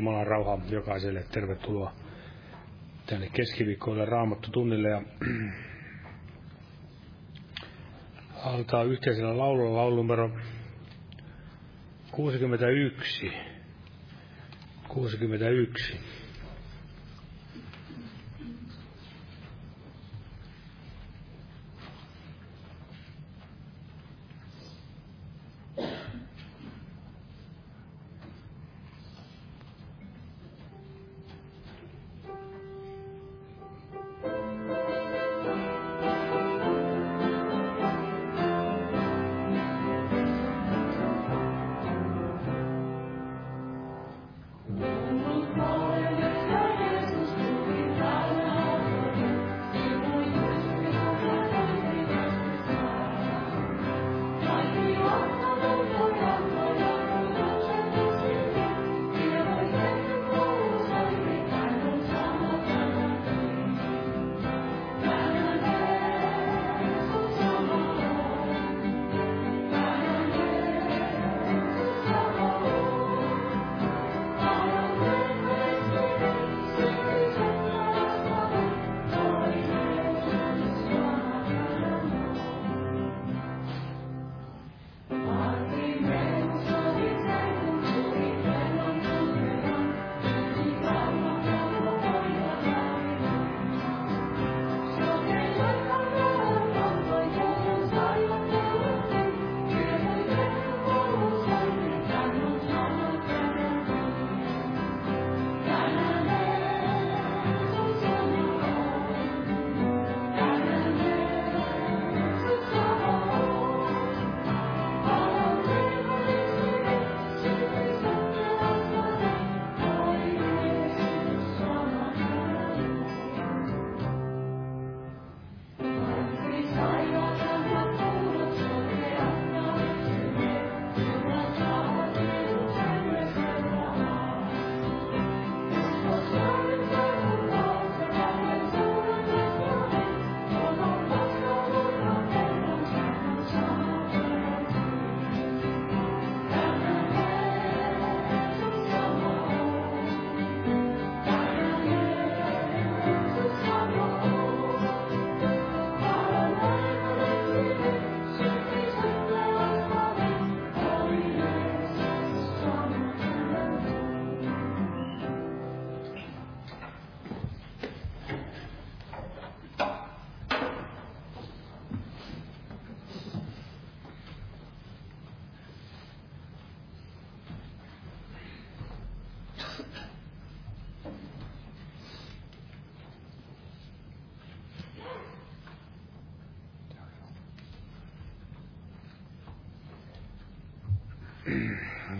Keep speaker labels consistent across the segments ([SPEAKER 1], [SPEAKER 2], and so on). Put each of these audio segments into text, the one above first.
[SPEAKER 1] Jumalan rauha jokaiselle. Tervetuloa tänne keskiviikkoille Raamattu tunnille. Ja aloitetaan yhteisellä laululla laulu numero 61. 61.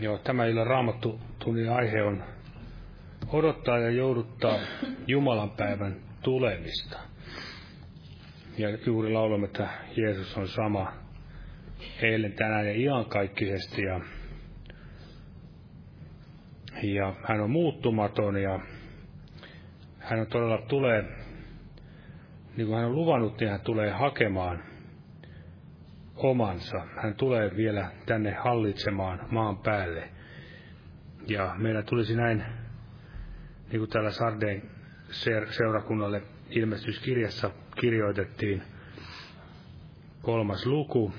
[SPEAKER 1] Joo, tämä illan raamattu tunnin aihe on odottaa ja jouduttaa Jumalan päivän tulemista. Ja juuri laulamme, että Jeesus on sama eilen, tänään ja iankaikkisesti. Ja, ja hän on muuttumaton ja hän on todella tulee, niin kuin hän on luvannut, niin hän tulee hakemaan omansa. Hän tulee vielä tänne hallitsemaan maan päälle. Ja meidän tulisi näin, niin kuin täällä Sardeen seurakunnalle ilmestyskirjassa kirjoitettiin, kolmas luku,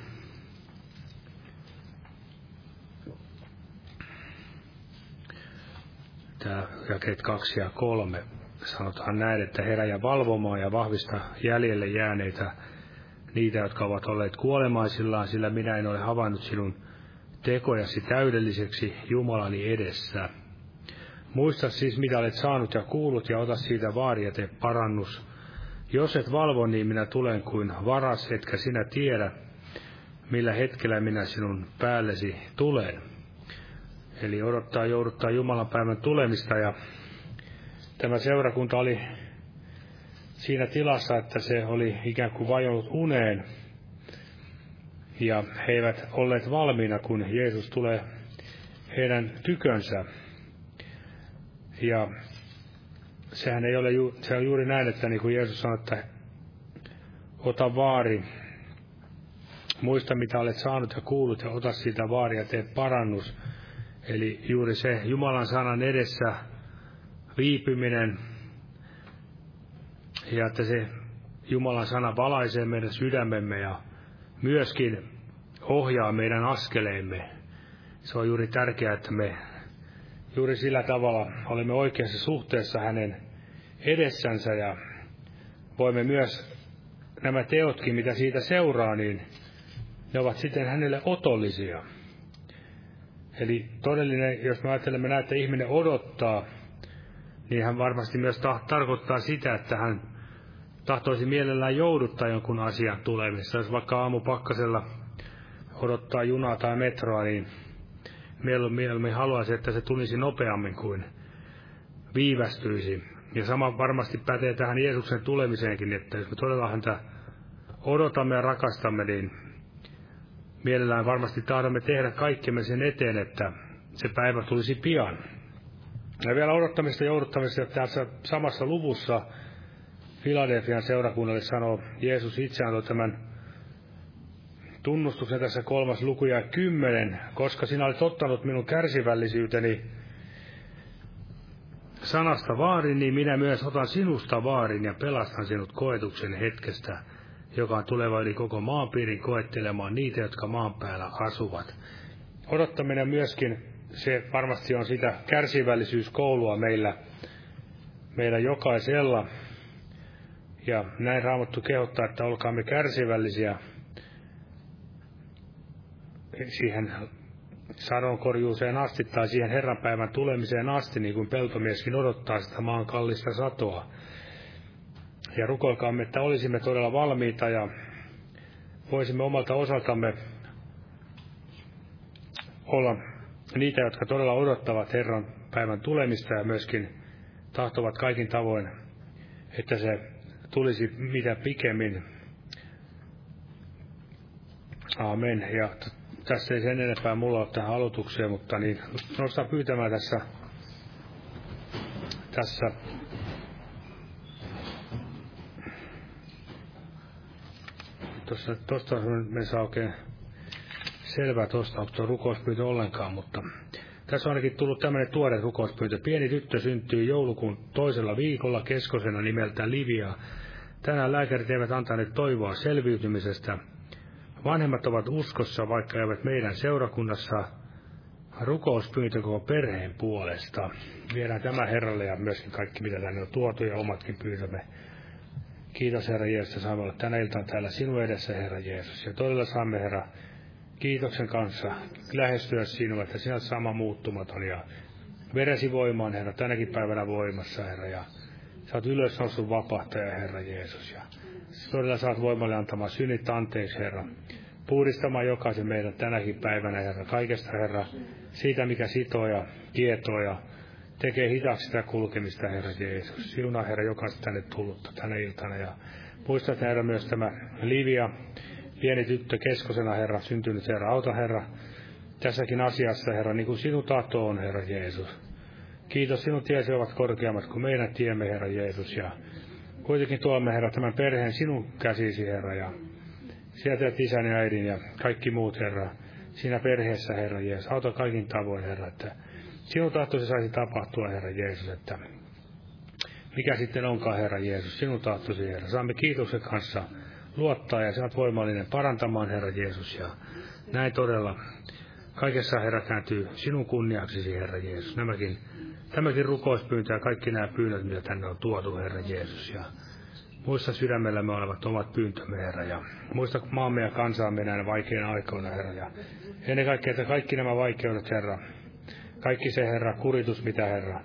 [SPEAKER 1] tämä jakeet kaksi ja kolme, sanotaan näin, että herä ja valvomaan ja vahvista jäljelle jääneitä niitä, jotka ovat olleet kuolemaisillaan, sillä minä en ole havainnut sinun tekojasi täydelliseksi Jumalani edessä. Muista siis, mitä olet saanut ja kuullut, ja ota siitä vaari ja tee parannus. Jos et valvo, niin minä tulen kuin varas, etkä sinä tiedä, millä hetkellä minä sinun päällesi tulen. Eli odottaa jouduttaa Jumalan päivän tulemista, ja tämä seurakunta oli siinä tilassa, että se oli ikään kuin vajonnut uneen. Ja he eivät olleet valmiina, kun Jeesus tulee heidän tykönsä. Ja sehän ei ole, se on juuri näin, että niin kuin Jeesus sanoi, että ota vaari, muista mitä olet saanut ja kuullut ja ota siitä vaari ja tee parannus.
[SPEAKER 2] Eli juuri se Jumalan sanan edessä viipyminen ja että se Jumalan sana valaisee meidän sydämemme ja myöskin ohjaa meidän askeleemme. Se on juuri tärkeää, että me juuri sillä tavalla olemme oikeassa suhteessa hänen edessänsä ja voimme myös nämä teotkin, mitä siitä seuraa, niin ne ovat sitten hänelle otollisia. Eli todellinen, jos me ajattelemme näin, että ihminen odottaa, niin hän varmasti myös ta- tarkoittaa sitä, että hän tahtoisi mielellään jouduttaa jonkun asian tulemista. Jos vaikka aamupakkasella odottaa junaa tai metroa, niin mieluummin haluaisi, että se tulisi nopeammin kuin viivästyisi. Ja sama varmasti pätee tähän Jeesuksen tulemiseenkin, että jos me todella häntä odotamme ja rakastamme, niin mielellään varmasti tahdomme tehdä kaikkemme sen eteen, että se päivä tulisi pian. Ja vielä odottamista ja jouduttamista tässä samassa luvussa Filadelfian seurakunnalle sanoo Jeesus itse antoi tämän tunnustuksen tässä kolmas luku ja kymmenen, koska sinä olet ottanut minun kärsivällisyyteni sanasta vaarin, niin minä myös otan sinusta vaarin ja pelastan sinut koetuksen hetkestä, joka on tuleva yli koko maanpiirin koettelemaan niitä, jotka maan päällä asuvat. Odottaminen myöskin, se varmasti on sitä kärsivällisyyskoulua meillä, meillä jokaisella. Ja näin Raamattu kehottaa, että olkaamme kärsivällisiä siihen sadonkorjuuseen asti tai siihen Herran päivän tulemiseen asti, niin kuin peltomieskin odottaa sitä maan kallista satoa. Ja rukoilkaamme, että olisimme todella valmiita ja voisimme omalta osaltamme olla niitä, jotka todella odottavat Herran päivän tulemista ja myöskin tahtovat kaikin tavoin, että se tulisi mitä pikemmin. Amen. Ja tässä ei sen enempää mulla ole tähän aloitukseen, mutta niin nostaa pyytämään tässä, tässä tuossa, tuosta me saa oikein selvää tuosta, onko tuo rukouspyyntö ollenkaan, mutta tässä on ainakin tullut tämmöinen tuore rukouspyyntö. Pieni tyttö syntyy joulukuun toisella viikolla keskosena nimeltä Livia. Tänään lääkärit eivät antaneet toivoa selviytymisestä. Vanhemmat ovat uskossa, vaikka eivät meidän seurakunnassa rukouspyyntö koko perheen puolesta. Viedään tämä Herralle ja myöskin kaikki, mitä tänne on tuotu ja omatkin pyytämme. Kiitos Herra Jeesus, että saamme olla tänä iltana täällä sinun edessä, Herra Jeesus. Ja todella saamme, Herra, kiitoksen kanssa lähestyä sinua, että sinä olet sama muuttumaton ja veresi voimaan, Herra, tänäkin päivänä voimassa, Herra. Ja sä oot ylös noussut vapahtaja, Herra Jeesus. Ja todella saat voimalle antamaan synnit anteeksi, Herra. Puhdistamaan jokaisen meidän tänäkin päivänä, Herra. Kaikesta, Herra, siitä, mikä sitoo ja kietoo ja tekee hitaaksi sitä kulkemista, Herra Jeesus. Siunaa, Herra, jokaista tänne tullutta tänä iltana. Ja muista, Herra, myös tämä Livia, pieni tyttö keskosena, Herra, syntynyt, Herra. Auta, Herra, tässäkin asiassa, Herra, niin kuin sinun tahto on, Herra Jeesus. Kiitos, sinun tiesi ovat korkeammat kuin meidän tiemme, Herra Jeesus. Ja kuitenkin tuomme, Herra, tämän perheen sinun käsisi, Herra, ja teet isän ja äidin ja kaikki muut, Herra, siinä perheessä, Herra Jeesus. Auta kaikin tavoin, Herra, että sinun tahtoisi saisi tapahtua, Herra Jeesus, että mikä sitten onkaan, Herra Jeesus, sinun tahtoisi, Herra. Saamme kiitoksen kanssa luottaa ja olet voimallinen parantamaan, Herra Jeesus, ja näin todella kaikessa, Herra, kääntyy sinun kunniaksesi, Herra Jeesus. Nämäkin tämäkin rukouspyyntö ja kaikki nämä pyynnöt, mitä tänne on tuotu, Herra Jeesus. Ja muista sydämellämme olevat omat pyyntömme, Herra. Ja muista maamme ja kansaamme näinä vaikeina aikoina, Herra. Ja ennen kaikkea, että kaikki nämä vaikeudet, Herra, kaikki se, Herra, kuritus, mitä, Herra,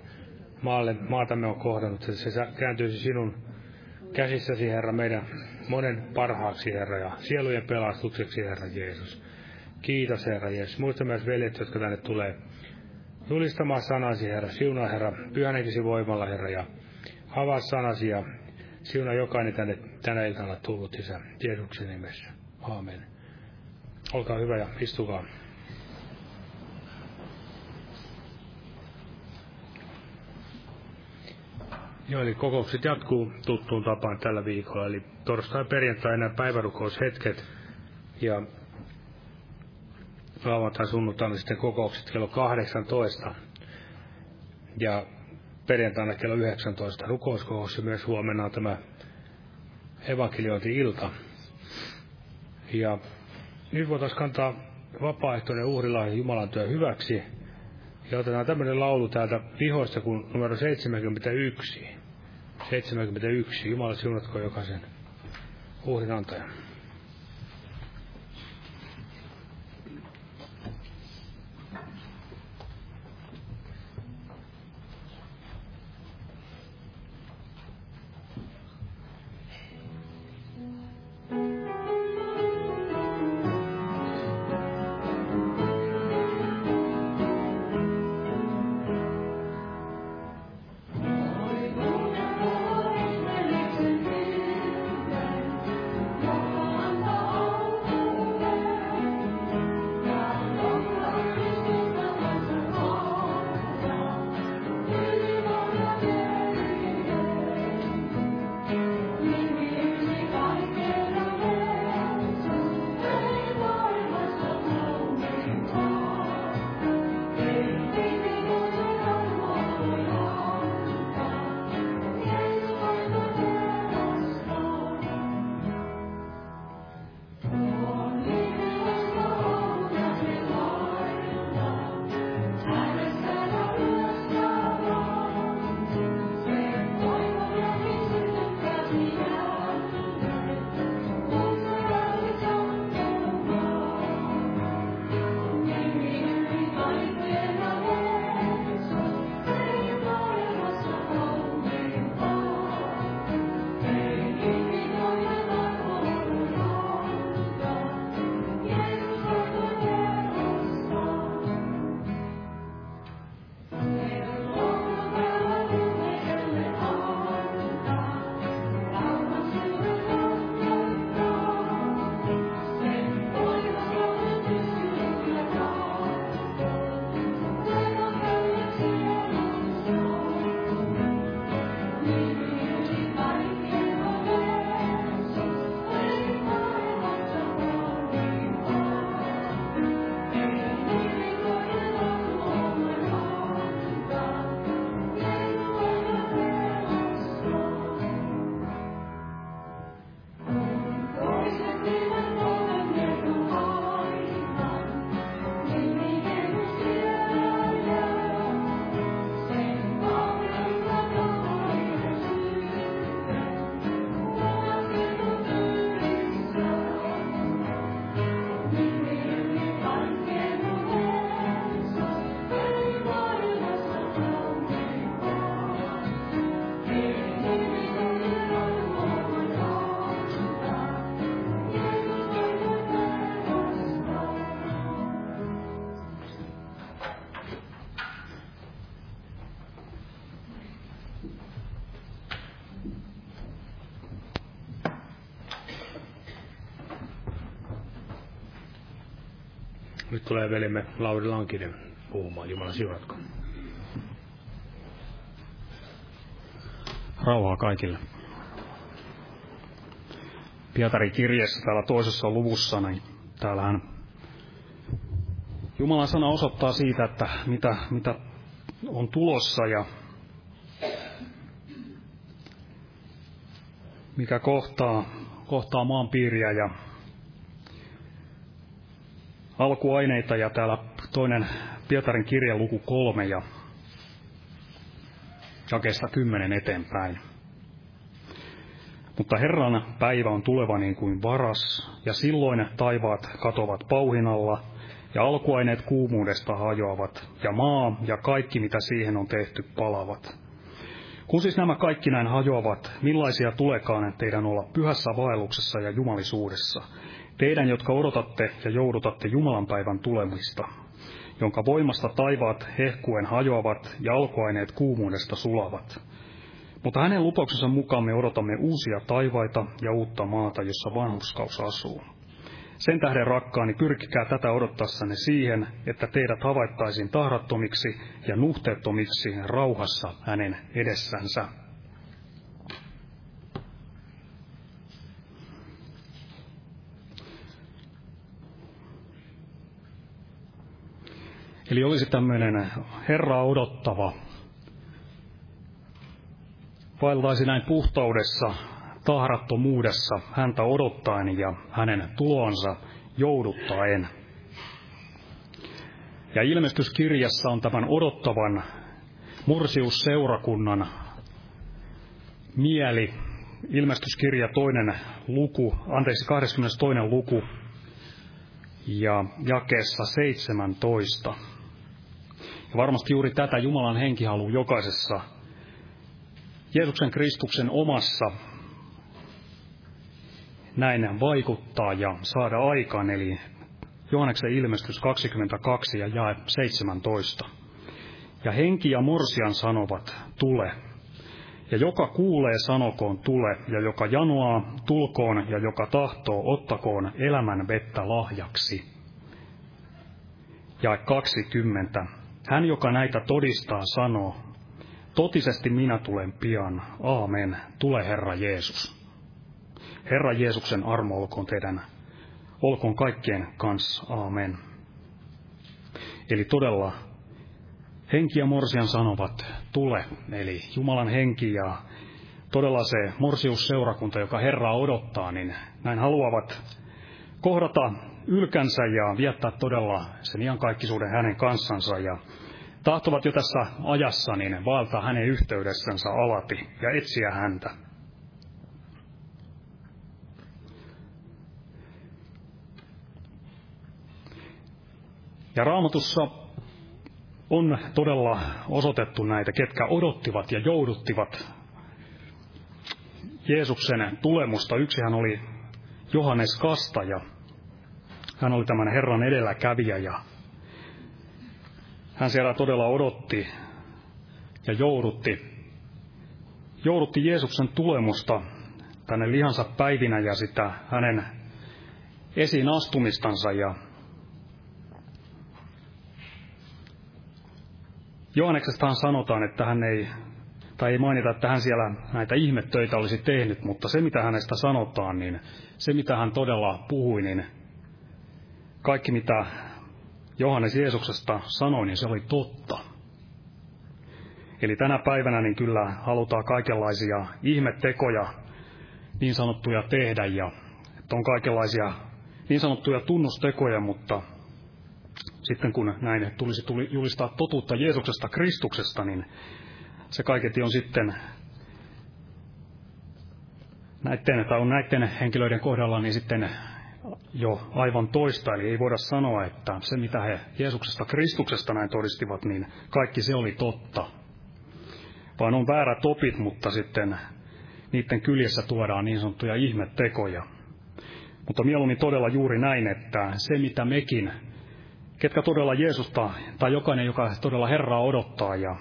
[SPEAKER 2] maalle, maatamme on kohdannut, että se kääntyisi sinun käsissäsi, Herra, meidän monen parhaaksi, Herra, ja sielujen pelastukseksi, Herra Jeesus. Kiitos, Herra Jeesus. Muista myös veljet, jotka tänne tulee julistamaan sanasi, Herra. Siunaa, Herra, pyhänenkisi voimalla, Herra, ja avaa sanasi ja siunaa jokainen tänne tänä iltana tullut, Isä, tieduksen nimessä. Aamen. Olkaa hyvä ja istukaa. Joo, eli kokoukset jatkuu tuttuun tapaan tällä viikolla, eli torstai perjantai nämä päivärukoushetket. Ja
[SPEAKER 1] lauantai sunnuntaina sitten kokoukset kello 18 ja perjantaina kello 19 rukouskokous ja myös huomenna on tämä evankeliointi-ilta. Ja nyt voitaisiin kantaa vapaaehtoinen uhrilahja Jumalan työ hyväksi. Ja otetaan tämmöinen laulu täältä vihoista kuin numero 71. 71. Jumala siunatko jokaisen uhrin antajan. Nyt tulee velimme Lauri Lankinen puhumaan. Jumala siunatko.
[SPEAKER 3] Rauhaa kaikille. Pietarin kirjeessä täällä toisessa luvussa, niin täällähän Jumalan sana osoittaa siitä, että mitä, mitä on tulossa ja mikä kohtaa, kohtaa maan piiriä ja alkuaineita ja täällä toinen Pietarin kirja luku kolme ja jakeesta kymmenen eteenpäin. Mutta Herran päivä on tuleva niin kuin varas, ja silloin taivaat katovat pauhinalla, ja alkuaineet kuumuudesta hajoavat, ja maa ja kaikki mitä siihen on tehty palavat. Kun siis nämä kaikki näin hajoavat, millaisia tulekaan teidän olla pyhässä vaelluksessa ja jumalisuudessa, Teidän, jotka odotatte ja joudutatte Jumalan päivän tulemista, jonka voimasta taivaat hehkuen hajoavat ja alkuaineet kuumuudesta sulavat. Mutta hänen lupauksensa mukaan me odotamme uusia taivaita ja uutta maata, jossa vanhuskaus asuu. Sen tähden rakkaani pyrkikää tätä odottassanne siihen, että teidät havaittaisiin tahrattomiksi ja nuhteettomiksi rauhassa hänen edessänsä. Eli olisi tämmöinen Herraa odottava, vaeltaisi näin puhtaudessa, tahrattomuudessa, häntä odottaen ja hänen tuloansa jouduttaen. Ja ilmestyskirjassa on tämän odottavan mursiusseurakunnan mieli. Ilmestyskirja toinen luku, anteeksi 22. luku ja jakeessa 17. Varmasti juuri tätä Jumalan henki haluaa jokaisessa Jeesuksen Kristuksen omassa näin vaikuttaa ja saada aikaan, eli Johanneksen ilmestys 22 ja jae 17. Ja henki ja morsian sanovat, tule. Ja joka kuulee, sanokoon tule, ja joka janoaa, tulkoon, ja joka tahtoo, ottakoon elämän vettä lahjaksi. Ja 20. Hän, joka näitä todistaa, sanoo, totisesti minä tulen pian. Aamen. Tule Herra Jeesus. Herra Jeesuksen armo olkoon teidän, olkoon kaikkien kanssa. Aamen. Eli todella henki ja morsian sanovat, tule, eli Jumalan henki ja todella se morsiusseurakunta, joka Herraa odottaa, niin näin haluavat kohdata ylkänsä ja viettää todella sen iankaikkisuuden hänen kanssansa ja tahtovat jo tässä ajassa niin vaeltaa hänen yhteydessänsä alati ja etsiä häntä. Ja raamatussa on todella osoitettu näitä, ketkä odottivat ja jouduttivat Jeesuksen tulemusta. Yksihän oli Johannes Kastaja. Hän oli tämän Herran edelläkävijä ja hän siellä todella odotti ja joudutti, joudutti Jeesuksen tulemusta tänne lihansa päivinä ja sitä hänen esiin astumistansa ja Johanneksestahan sanotaan, että hän ei, tai ei mainita, että hän siellä näitä ihmettöitä olisi tehnyt, mutta se mitä hänestä sanotaan, niin se mitä hän todella puhui, niin kaikki mitä Johannes Jeesuksesta sanoi, niin se oli totta. Eli tänä päivänä niin kyllä halutaan kaikenlaisia ihmettekoja niin sanottuja tehdä ja että on kaikenlaisia niin sanottuja tunnustekoja, mutta sitten kun näin tulisi tuli julistaa totuutta Jeesuksesta Kristuksesta, niin se kaiketi on sitten näiden, tai on näiden henkilöiden kohdalla niin sitten jo aivan toista. Eli ei voida sanoa, että se mitä he Jeesuksesta Kristuksesta näin todistivat, niin kaikki se oli totta. Vaan on väärät opit, mutta sitten niiden kyljessä tuodaan niin sanottuja ihmettekoja. Mutta mieluummin todella juuri näin, että se mitä mekin ketkä todella Jeesusta, tai jokainen, joka todella Herraa odottaa ja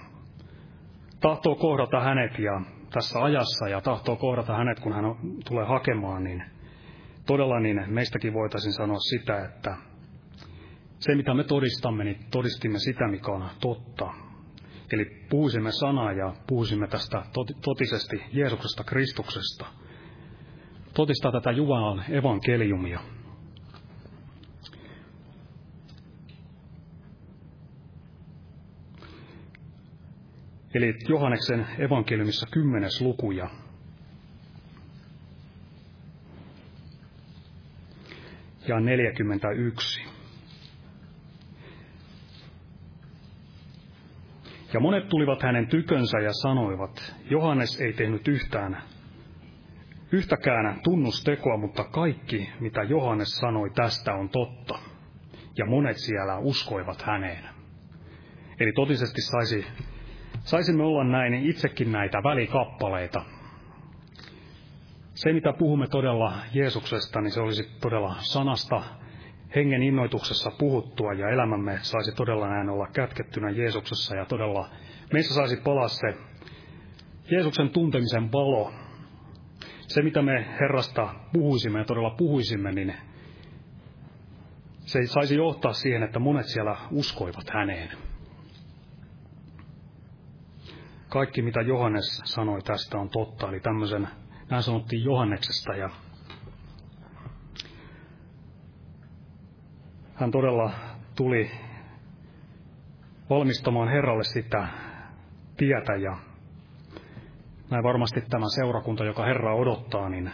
[SPEAKER 3] tahtoo kohdata hänet ja tässä ajassa ja tahtoo kohdata hänet, kun hän tulee hakemaan, niin todella niin meistäkin voitaisiin sanoa sitä, että se mitä me todistamme, niin todistimme sitä, mikä on totta. Eli puhuisimme sanaa ja puhuisimme tästä totisesti Jeesuksesta Kristuksesta. Todistaa tätä Jumalan evankeliumia. Eli Johanneksen evankeliumissa kymmenes luku ja ja 41. Ja monet tulivat hänen tykönsä ja sanoivat, Johannes ei tehnyt yhtään, yhtäkään tunnustekoa, mutta kaikki, mitä Johannes sanoi tästä on totta. Ja monet siellä uskoivat häneen. Eli totisesti saisi saisimme olla näin itsekin näitä välikappaleita. Se, mitä puhumme todella Jeesuksesta, niin se olisi todella sanasta hengen innoituksessa puhuttua ja elämämme saisi todella näin olla kätkettynä Jeesuksessa ja todella meissä saisi palaa se Jeesuksen tuntemisen valo. Se, mitä me Herrasta puhuisimme ja todella puhuisimme, niin se saisi johtaa siihen, että monet siellä uskoivat häneen kaikki mitä Johannes sanoi tästä on totta. Eli tämmöisen, näin sanottiin Johanneksesta ja hän todella tuli valmistamaan Herralle sitä tietä ja näin varmasti tämä seurakunta, joka Herra odottaa, niin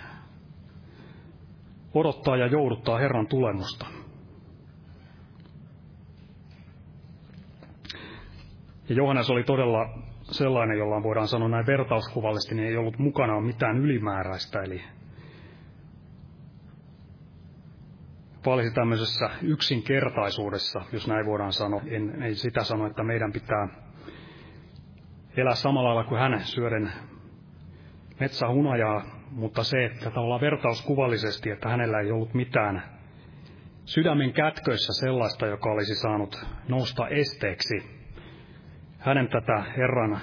[SPEAKER 3] odottaa ja jouduttaa Herran tulemusta. Ja Johannes oli todella sellainen, jolla voidaan sanoa näin vertauskuvallisesti, niin ei ollut mukana mitään ylimääräistä, eli valisi tämmöisessä yksinkertaisuudessa, jos näin voidaan sanoa. En, ei sitä sano, että meidän pitää elää samalla lailla kuin hän syöden metsähunajaa, mutta se, että tavallaan vertauskuvallisesti, että hänellä ei ollut mitään sydämen kätköissä sellaista, joka olisi saanut nousta esteeksi hänen tätä Herran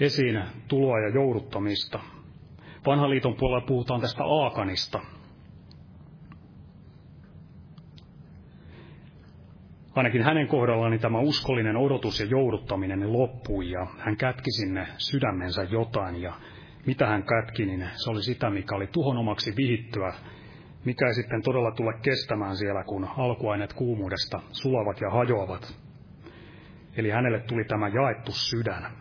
[SPEAKER 3] esiin tuloa ja jouduttamista. Vanhan liiton puolella puhutaan tästä Aakanista. Ainakin hänen kohdallaan niin tämä uskollinen odotus ja jouduttaminen loppui ja hän kätki sinne sydämensä jotain ja mitä hän kätki, niin se oli sitä, mikä oli tuhon omaksi vihittyä, mikä ei sitten todella tule kestämään siellä, kun alkuaineet kuumuudesta sulavat ja hajoavat. Eli hänelle tuli tämä jaettu sydän.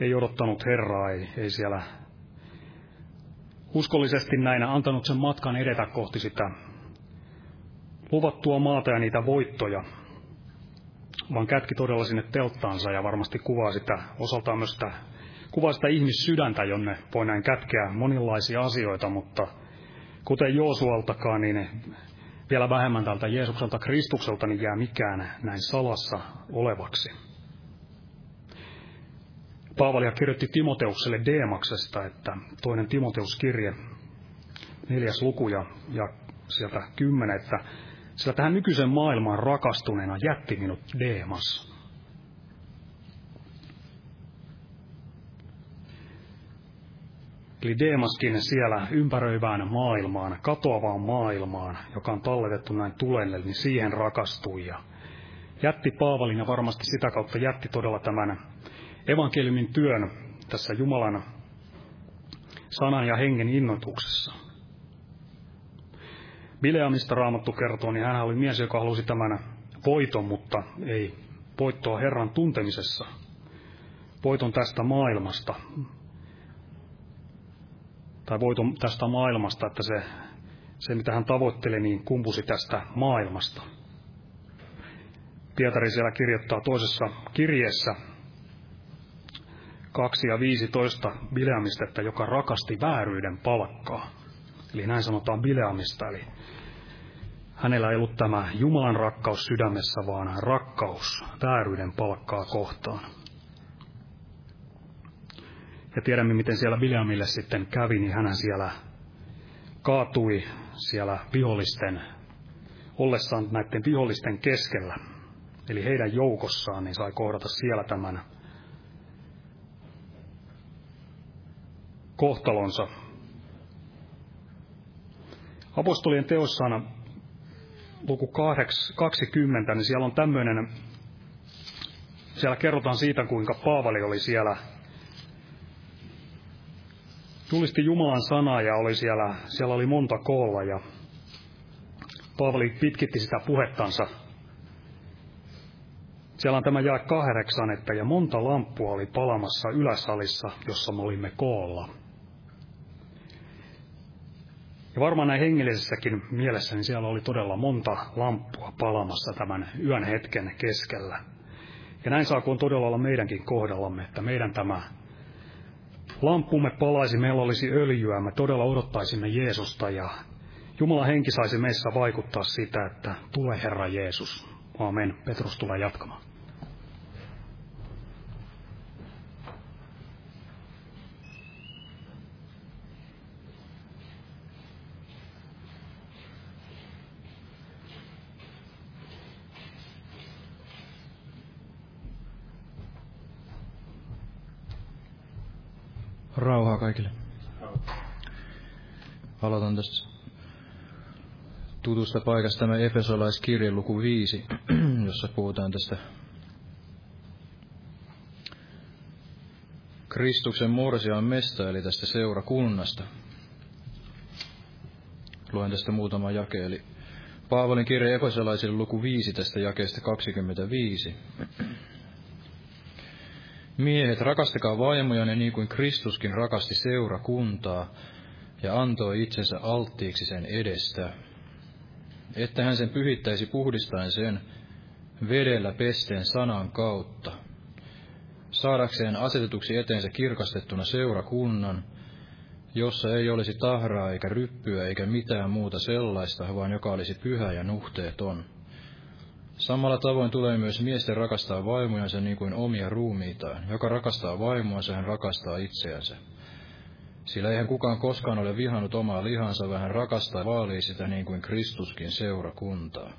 [SPEAKER 3] Ei odottanut Herraa, ei, ei siellä uskollisesti näinä antanut sen matkan edetä kohti sitä luvattua maata ja niitä voittoja, vaan kätki todella sinne telttaansa ja varmasti kuvaa sitä, osaltaan myös sitä, kuvaa sitä ihmissydäntä, jonne voi näin kätkeä monenlaisia asioita, mutta kuten Joosualtakaan, niin vielä vähemmän tältä Jeesukselta Kristukselta niin jää mikään näin salassa olevaksi. Paavalia kirjoitti Timoteukselle Deemaksesta, että toinen Timoteuskirje, neljäs luku ja, ja sieltä kymmenen, että sillä tähän nykyisen maailmaan rakastuneena jätti minut Deemas. Eli Deemaskin siellä ympäröivään maailmaan, katoavaan maailmaan, joka on talletettu näin tulelle, niin siihen rakastui. Ja jätti Paavalin ja varmasti sitä kautta jätti todella tämän evankeliumin työn tässä Jumalan sanan ja hengen innoituksessa. Bileamista raamattu kertoo, niin hän oli mies, joka halusi tämän voiton, mutta ei voittoa Herran tuntemisessa. Voiton tästä maailmasta, tai voiton tästä maailmasta, että se, se mitä hän tavoitteli, niin kumpusi tästä maailmasta. Pietari siellä kirjoittaa toisessa kirjeessä 2 ja 15 Bileamista, että joka rakasti vääryyden palkkaa. Eli näin sanotaan Bileamista, eli hänellä ei ollut tämä Jumalan rakkaus sydämessä, vaan rakkaus vääryyden palkkaa kohtaan. Ja tiedämme, miten siellä Bileamille sitten kävi, niin hän siellä kaatui siellä vihollisten, ollessaan näiden vihollisten keskellä, eli heidän joukossaan, niin sai kohdata siellä tämän kohtalonsa. Apostolien teossana luku 20, niin siellä on tämmöinen, siellä kerrotaan siitä, kuinka Paavali oli siellä julisti Jumalan sanaa ja oli siellä, siellä oli monta koolla ja Paavali pitkitti sitä puhettansa. Siellä on tämä jää kahdeksan, että ja monta lamppua oli palamassa yläsalissa, jossa me olimme koolla. Ja varmaan näin hengellisessäkin mielessä, niin siellä oli todella monta lamppua palamassa tämän yön hetken keskellä. Ja näin saakoon todella olla meidänkin kohdallamme, että meidän tämä lampumme palaisi, meillä olisi öljyä, me todella odottaisimme Jeesusta ja Jumala henki saisi meissä vaikuttaa sitä, että tule Herra Jeesus. Aamen. Petrus tulee jatkamaan.
[SPEAKER 4] Rauhaa kaikille. Aloitan tästä tutusta paikasta tämä Efesolaiskirje luku 5, jossa puhutaan tästä Kristuksen morsian mesta, eli tästä seurakunnasta. luen tästä muutama jake, eli Paavalin kirja Ekosalaisille luku 5 tästä jakeesta 25. Miehet, rakastakaa vaimojanne niin kuin Kristuskin rakasti seurakuntaa ja antoi itsensä alttiiksi sen edestä, että hän sen pyhittäisi puhdistaen sen vedellä pesteen sanan kautta, saadakseen asetetuksi eteensä kirkastettuna seurakunnan, jossa ei olisi tahraa eikä ryppyä eikä mitään muuta sellaista, vaan joka olisi pyhä ja nuhteeton. Samalla tavoin tulee myös miesten rakastaa vaimojansa niin kuin omia ruumiitaan. Joka rakastaa vaimoansa, hän rakastaa itseänsä. Sillä eihän kukaan koskaan ole vihannut omaa lihansa, vaan hän rakastaa vaalii sitä niin kuin Kristuskin seurakuntaa.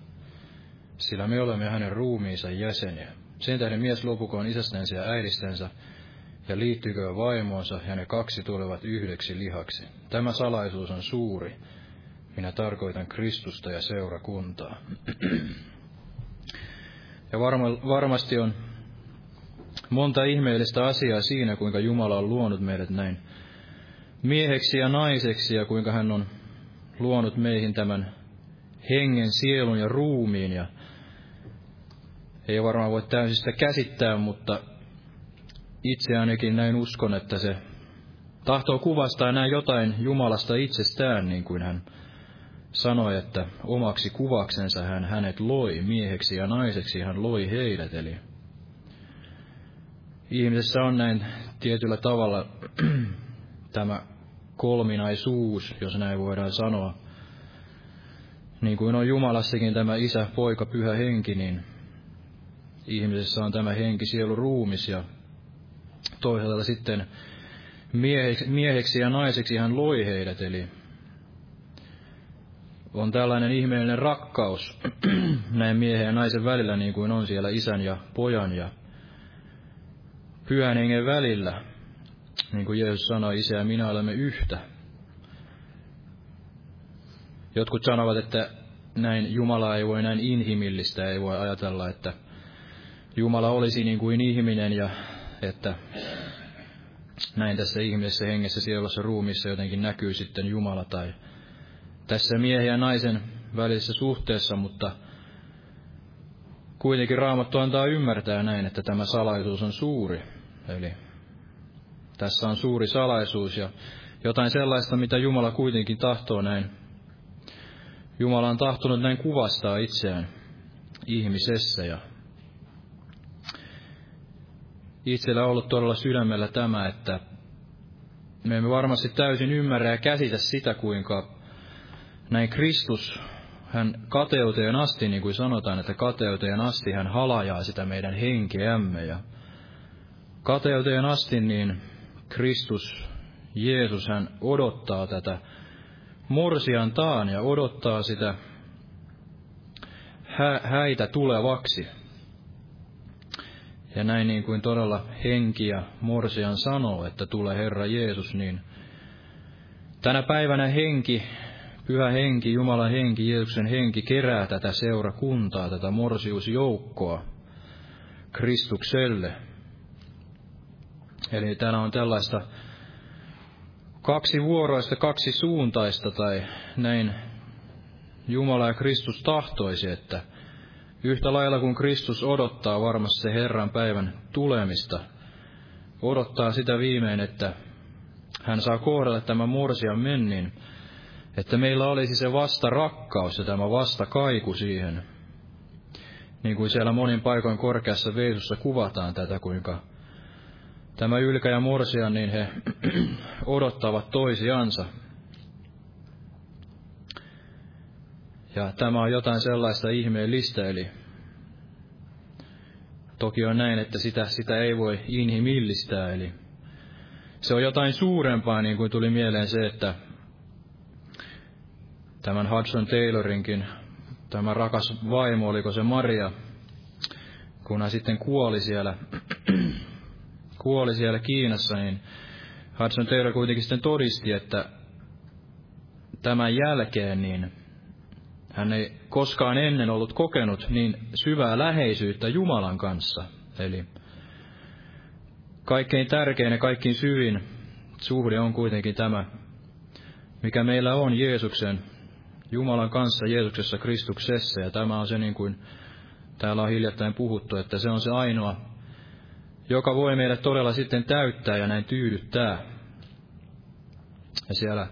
[SPEAKER 4] Sillä me olemme hänen ruumiinsa jäseniä. Sen tähden mies luopukoon isästänsä ja äidistänsä, ja liittykö vaimoonsa, ja ne kaksi tulevat yhdeksi lihaksi. Tämä salaisuus on suuri. Minä tarkoitan Kristusta ja seurakuntaa. Ja varma, varmasti on monta ihmeellistä asiaa siinä, kuinka Jumala on luonut meidät näin mieheksi ja naiseksi, ja kuinka hän on luonut meihin tämän hengen, sielun ja ruumiin, ja ei varmaan voi täysin sitä käsittää, mutta itse ainakin näin uskon, että se tahtoo kuvastaa näin jotain Jumalasta itsestään, niin kuin hän sanoi, että omaksi kuvaksensa hän hänet loi, mieheksi ja naiseksi hän loi heidät. Eli ihmisessä on näin tietyllä tavalla tämä kolminaisuus, jos näin voidaan sanoa. Niin kuin on Jumalassakin tämä isä, poika, pyhä henki, niin ihmisessä on tämä henki, sielu, ruumis ja toisaalta sitten mieheksi, ja naiseksi hän loi heidät, eli on tällainen ihmeellinen rakkaus näin miehen ja naisen välillä, niin kuin on siellä isän ja pojan ja pyhän hengen välillä. Niin kuin Jeesus sanoi, isä ja minä olemme yhtä. Jotkut sanovat, että näin Jumala ei voi näin inhimillistä, ei voi ajatella, että Jumala olisi niin kuin ihminen ja että näin tässä ihmisessä hengessä, sielussa, ruumissa jotenkin näkyy sitten Jumala tai tässä miehen ja naisen välisessä suhteessa, mutta kuitenkin Raamattu antaa ymmärtää näin, että tämä salaisuus on suuri. Eli tässä on suuri salaisuus ja jotain sellaista, mitä Jumala kuitenkin tahtoo näin. Jumala on tahtonut näin kuvastaa itseään ihmisessä ja itsellä on ollut todella sydämellä tämä, että me emme varmasti täysin ymmärrä ja käsitä sitä, kuinka näin Kristus, hän kateuteen asti, niin kuin sanotaan, että kateuteen asti hän halajaa sitä meidän henkeämme. Ja kateuteen asti niin Kristus, Jeesus, hän odottaa tätä morsiantaan ja odottaa sitä hä- häitä tulevaksi. Ja näin niin kuin todella henki ja morsian sanoo, että tulee Herra Jeesus, niin tänä päivänä henki Pyhä henki, Jumalan henki, Jeesuksen henki kerää tätä seurakuntaa, tätä morsiusjoukkoa Kristukselle. Eli täällä on tällaista kaksi vuoroista, kaksi suuntaista tai näin Jumala ja Kristus tahtoisi, että yhtä lailla kuin Kristus odottaa varmasti se Herran päivän tulemista, odottaa sitä viimein, että hän saa kohdella tämän morsian mennin, että meillä olisi se vasta rakkaus ja tämä vasta kaiku siihen. Niin kuin siellä monin paikoin korkeassa veisussa kuvataan tätä, kuinka tämä ylkä ja morsia, niin he odottavat toisiansa. Ja tämä on jotain sellaista ihmeellistä, eli toki on näin, että sitä, sitä ei voi inhimillistää, eli se on jotain suurempaa, niin kuin tuli mieleen se, että tämän Hudson Taylorinkin, tämä rakas vaimo, oliko se Maria, kun hän sitten kuoli siellä, kuoli siellä Kiinassa, niin Hudson Taylor kuitenkin sitten todisti, että tämän jälkeen niin hän ei koskaan ennen ollut kokenut niin syvää läheisyyttä Jumalan kanssa. Eli kaikkein tärkein ja kaikkein syvin suhde on kuitenkin tämä, mikä meillä on Jeesuksen Jumalan kanssa Jeesuksessa Kristuksessa, ja tämä on se niin kuin täällä on hiljattain puhuttu, että se on se ainoa, joka voi meidät todella sitten täyttää ja näin tyydyttää. Ja siellä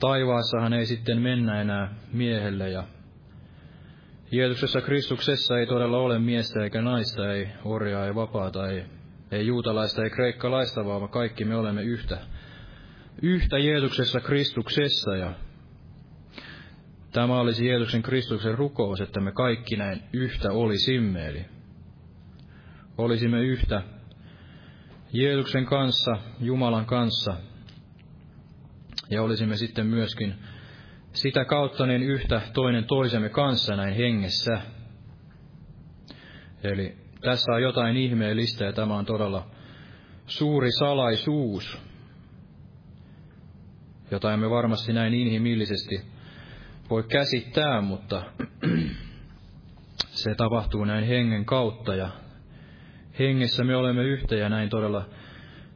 [SPEAKER 4] taivaassahan ei sitten mennä enää miehelle. Ja Jeesuksessa Kristuksessa ei todella ole miestä eikä naista, ei orjaa, ei vapaata, ei, ei juutalaista, ei kreikkalaista, vaan kaikki me olemme yhtä, yhtä Jeesuksessa Kristuksessa. Ja Tämä olisi Jeesuksen Kristuksen rukous, että me kaikki näin yhtä olisimme, eli olisimme yhtä Jeesuksen kanssa, Jumalan kanssa, ja olisimme sitten myöskin sitä kautta niin yhtä toinen toisemme kanssa näin hengessä. Eli tässä on jotain ihmeellistä ja tämä on todella suuri salaisuus, jota emme varmasti näin inhimillisesti voi käsittää, mutta se tapahtuu näin hengen kautta ja hengessä me olemme yhtä ja näin todella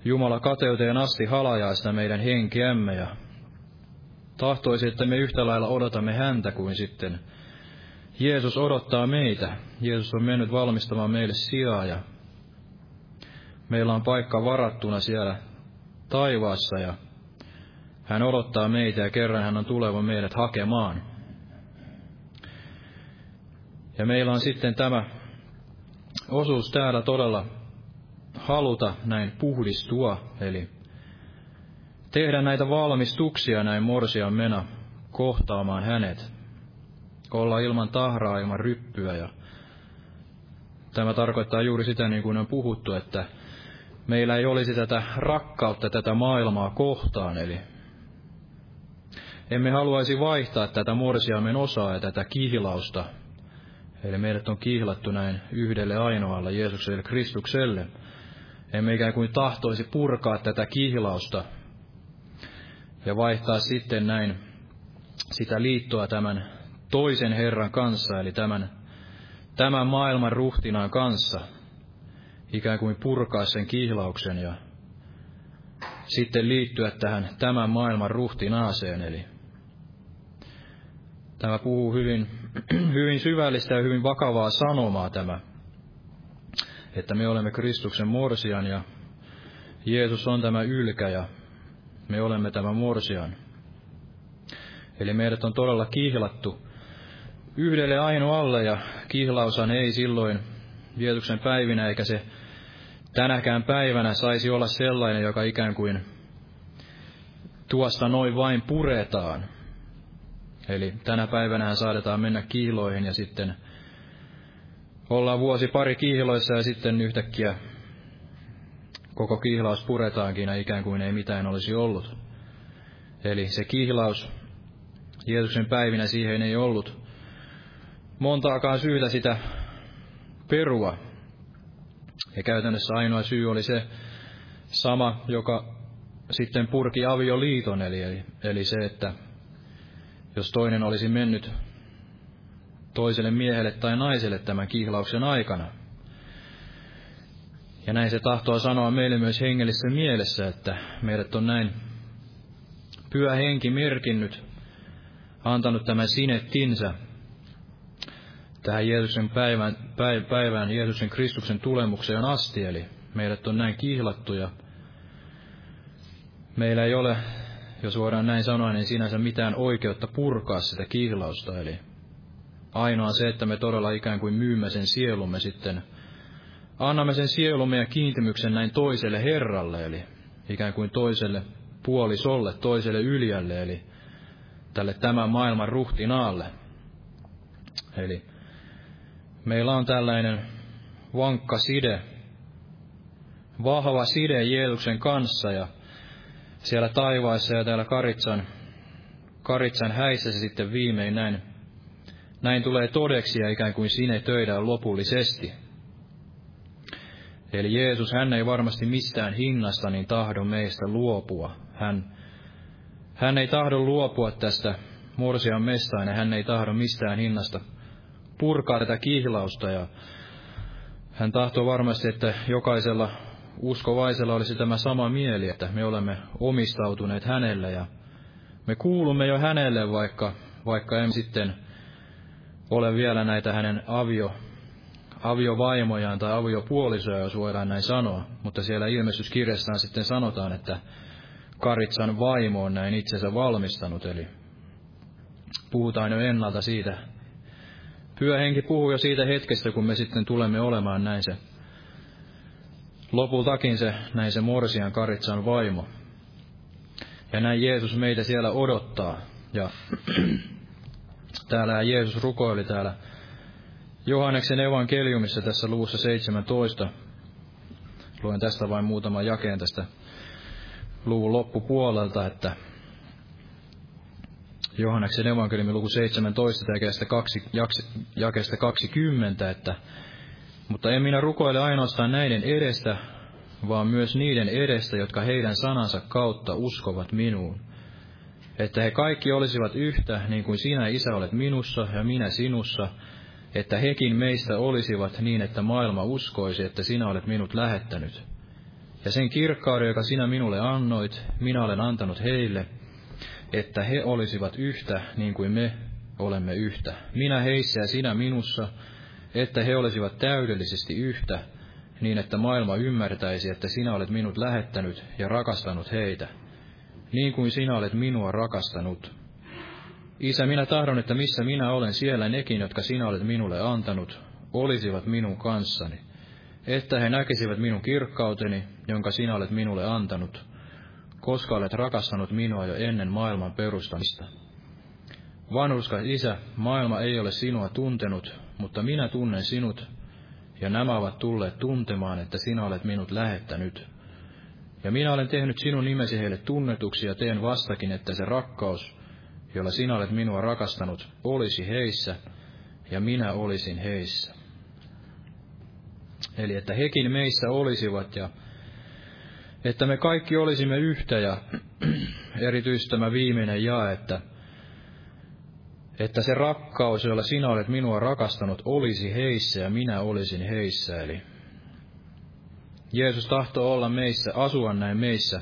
[SPEAKER 4] Jumala kateuteen asti halajaista meidän henkeämme ja tahtoisi, että me yhtä lailla odotamme häntä kuin sitten Jeesus odottaa meitä. Jeesus on mennyt valmistamaan meille sijaa ja meillä on paikka varattuna siellä taivaassa ja hän odottaa meitä ja kerran hän on tuleva meidät hakemaan. Ja meillä on sitten tämä osuus täällä todella haluta näin puhdistua, eli tehdä näitä valmistuksia näin morsian mena kohtaamaan hänet. Olla ilman tahraa, ilman ryppyä ja tämä tarkoittaa juuri sitä, niin kuin on puhuttu, että meillä ei olisi tätä rakkautta tätä maailmaa kohtaan, eli emme haluaisi vaihtaa tätä morsiamen osaa ja tätä kihlausta. Eli meidät on kihlattu näin yhdelle ainoalle Jeesukselle Kristukselle. Emme ikään kuin tahtoisi purkaa tätä kihlausta ja vaihtaa sitten näin sitä liittoa tämän toisen Herran kanssa, eli tämän, tämän maailman ruhtinaan kanssa, ikään kuin purkaa sen kihlauksen ja sitten liittyä tähän tämän maailman ruhtinaaseen, eli Tämä puhuu hyvin, hyvin syvällistä ja hyvin vakavaa sanomaa tämä, että me olemme Kristuksen morsian ja Jeesus on tämä ylkä ja me olemme tämä morsian. Eli meidät on todella kihlattu yhdelle ainoalle ja kihlausan ei silloin Jeesuksen päivinä eikä se tänäkään päivänä saisi olla sellainen, joka ikään kuin tuosta noin vain puretaan, Eli tänä päivänä saadetaan mennä kiiloihin ja sitten ollaan vuosi pari kiiloissa ja sitten yhtäkkiä koko kihlaus puretaankin ja ikään kuin ei mitään olisi ollut. Eli se kihlaus Jeesuksen päivinä siihen ei ollut montaakaan syytä sitä perua. Ja käytännössä ainoa syy oli se sama, joka sitten purki avioliiton, eli, eli se, että jos toinen olisi mennyt toiselle miehelle tai naiselle tämän kihlauksen aikana. Ja näin se tahtoo sanoa meille myös hengellisessä mielessä, että meidät on näin pyhä henki merkinnyt, antanut tämän sinettinsä tähän Jeesuksen päivään, päivään Jeesuksen Kristuksen tulemukseen asti, eli meidät on näin kihlattu ja meillä ei ole jos voidaan näin sanoa, niin sinänsä mitään oikeutta purkaa sitä kihlausta. Eli ainoa se, että me todella ikään kuin myymme sen sielumme sitten, annamme sen sielumme ja kiintymyksen näin toiselle Herralle, eli ikään kuin toiselle puolisolle, toiselle yljälle, eli tälle tämän maailman ruhtinaalle. Eli meillä on tällainen vankka side, vahva side Jeesuksen kanssa, ja siellä taivaassa ja täällä Karitsan, Karitsan häissä se sitten viimein näin, näin tulee todeksi ja ikään kuin sinne töidään lopullisesti. Eli Jeesus, hän ei varmasti mistään hinnasta niin tahdo meistä luopua. Hän, hän ei tahdo luopua tästä morsian mestaan ja hän ei tahdo mistään hinnasta purkaa tätä kihlausta ja hän tahtoo varmasti, että jokaisella uskovaisella olisi tämä sama mieli, että me olemme omistautuneet hänelle ja me kuulumme jo hänelle, vaikka, vaikka en sitten ole vielä näitä hänen avio, aviovaimojaan tai aviopuolisoja, jos voidaan näin sanoa, mutta siellä ilmestyskirjassaan sitten sanotaan, että Karitsan vaimo on näin itsensä valmistanut, eli puhutaan jo ennalta siitä. Pyhä henki puhuu jo siitä hetkestä, kun me sitten tulemme olemaan näin se, lopultakin se, näin se Morsian Karitsan vaimo. Ja näin Jeesus meitä siellä odottaa. Ja täällä Jeesus rukoili täällä Johanneksen evankeliumissa tässä luvussa 17. Luen tästä vain muutaman jakeen tästä luvun loppupuolelta, että Johanneksen evankeliumin luku 17 jakeesta, 2, jakeesta 20, että mutta en minä rukoile ainoastaan näiden edestä, vaan myös niiden edestä, jotka heidän sanansa kautta uskovat minuun. Että he kaikki olisivat yhtä, niin kuin sinä, Isä, olet minussa ja minä sinussa, että hekin meistä olisivat niin, että maailma uskoisi, että sinä olet minut lähettänyt. Ja sen kirkkauden, joka sinä minulle annoit, minä olen antanut heille, että he olisivat yhtä, niin kuin me olemme yhtä. Minä heissä ja sinä minussa, että he olisivat täydellisesti yhtä, niin että maailma ymmärtäisi, että sinä olet minut lähettänyt ja rakastanut heitä, niin kuin sinä olet minua rakastanut. Isä, minä tahdon, että missä minä olen, siellä nekin, jotka sinä olet minulle antanut, olisivat minun kanssani, että he näkisivät minun kirkkauteni, jonka sinä olet minulle antanut, koska olet rakastanut minua jo ennen maailman perustamista. Vanhuskas Isä, maailma ei ole sinua tuntenut, mutta minä tunnen sinut, ja nämä ovat tulleet tuntemaan, että sinä olet minut lähettänyt. Ja minä olen tehnyt sinun nimesi heille tunnetuksi ja teen vastakin, että se rakkaus, jolla sinä olet minua rakastanut, olisi heissä, ja minä olisin heissä. Eli että hekin meissä olisivat, ja että me kaikki olisimme yhtä, ja erityisesti tämä viimeinen jae, että että se rakkaus, jolla sinä olet minua rakastanut, olisi heissä ja minä olisin heissä. Eli Jeesus tahtoo olla meissä, asua näin meissä.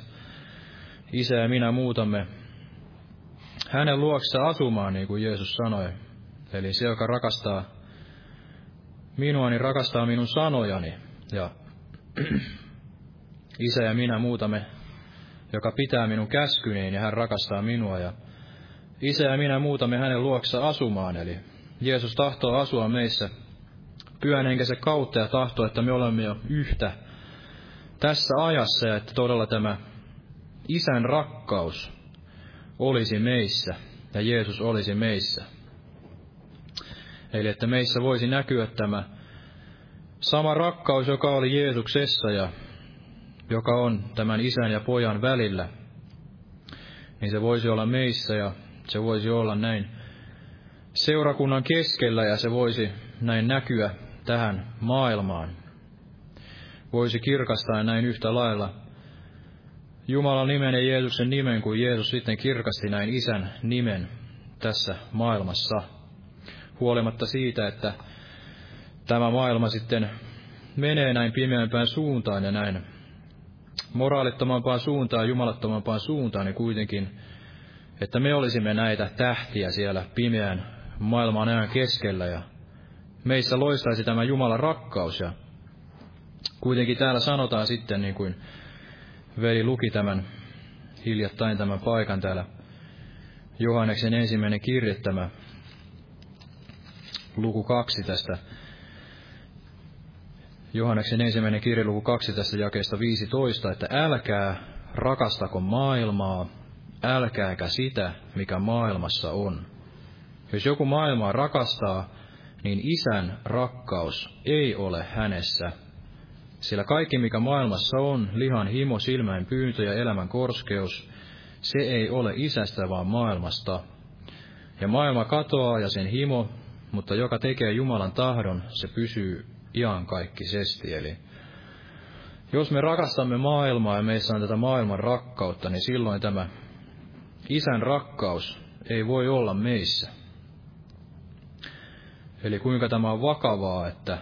[SPEAKER 4] Isä ja minä muutamme hänen luoksensa asumaan, niin kuin Jeesus sanoi. Eli se, joka rakastaa minua, niin rakastaa minun sanojani. Ja isä ja minä muutamme, joka pitää minun käskyni, ja hän rakastaa minua. Ja Isä ja minä muutamme hänen luoksa asumaan, eli Jeesus tahtoo asua meissä pyhän henkensä kautta ja tahtoo, että me olemme jo yhtä tässä ajassa ja että todella tämä isän rakkaus olisi meissä ja Jeesus olisi meissä. Eli että meissä voisi näkyä tämä sama rakkaus, joka oli Jeesuksessa ja joka on tämän isän ja pojan välillä, niin se voisi olla meissä ja se voisi olla näin seurakunnan keskellä ja se voisi näin näkyä tähän maailmaan. Voisi kirkastaa näin yhtä lailla Jumalan nimen ja Jeesuksen nimen, kuin Jeesus sitten kirkasti näin isän nimen tässä maailmassa. Huolimatta siitä, että tämä maailma sitten menee näin pimeämpään suuntaan ja näin moraalittomampaan suuntaan, jumalattomampaan suuntaan, niin kuitenkin että me olisimme näitä tähtiä siellä pimeän maailman ajan keskellä ja meissä loistaisi tämä Jumalan rakkaus. Ja kuitenkin täällä sanotaan sitten niin kuin veli luki tämän hiljattain tämän paikan täällä Johanneksen ensimmäinen kirje tämä luku kaksi tästä. Johanneksen ensimmäinen kirje luku kaksi tästä jakeesta 15, että älkää rakastako maailmaa älkääkä sitä, mikä maailmassa on. Jos joku maailmaa rakastaa, niin isän rakkaus ei ole hänessä. Sillä kaikki, mikä maailmassa on, lihan himo, silmäin pyyntö ja elämän korskeus, se ei ole isästä, vaan maailmasta. Ja maailma katoaa ja sen himo, mutta joka tekee Jumalan tahdon, se pysyy iankaikkisesti. Eli jos me rakastamme maailmaa ja meissä on tätä maailman rakkautta, niin silloin tämä Isän rakkaus ei voi olla meissä. Eli kuinka tämä on vakavaa, että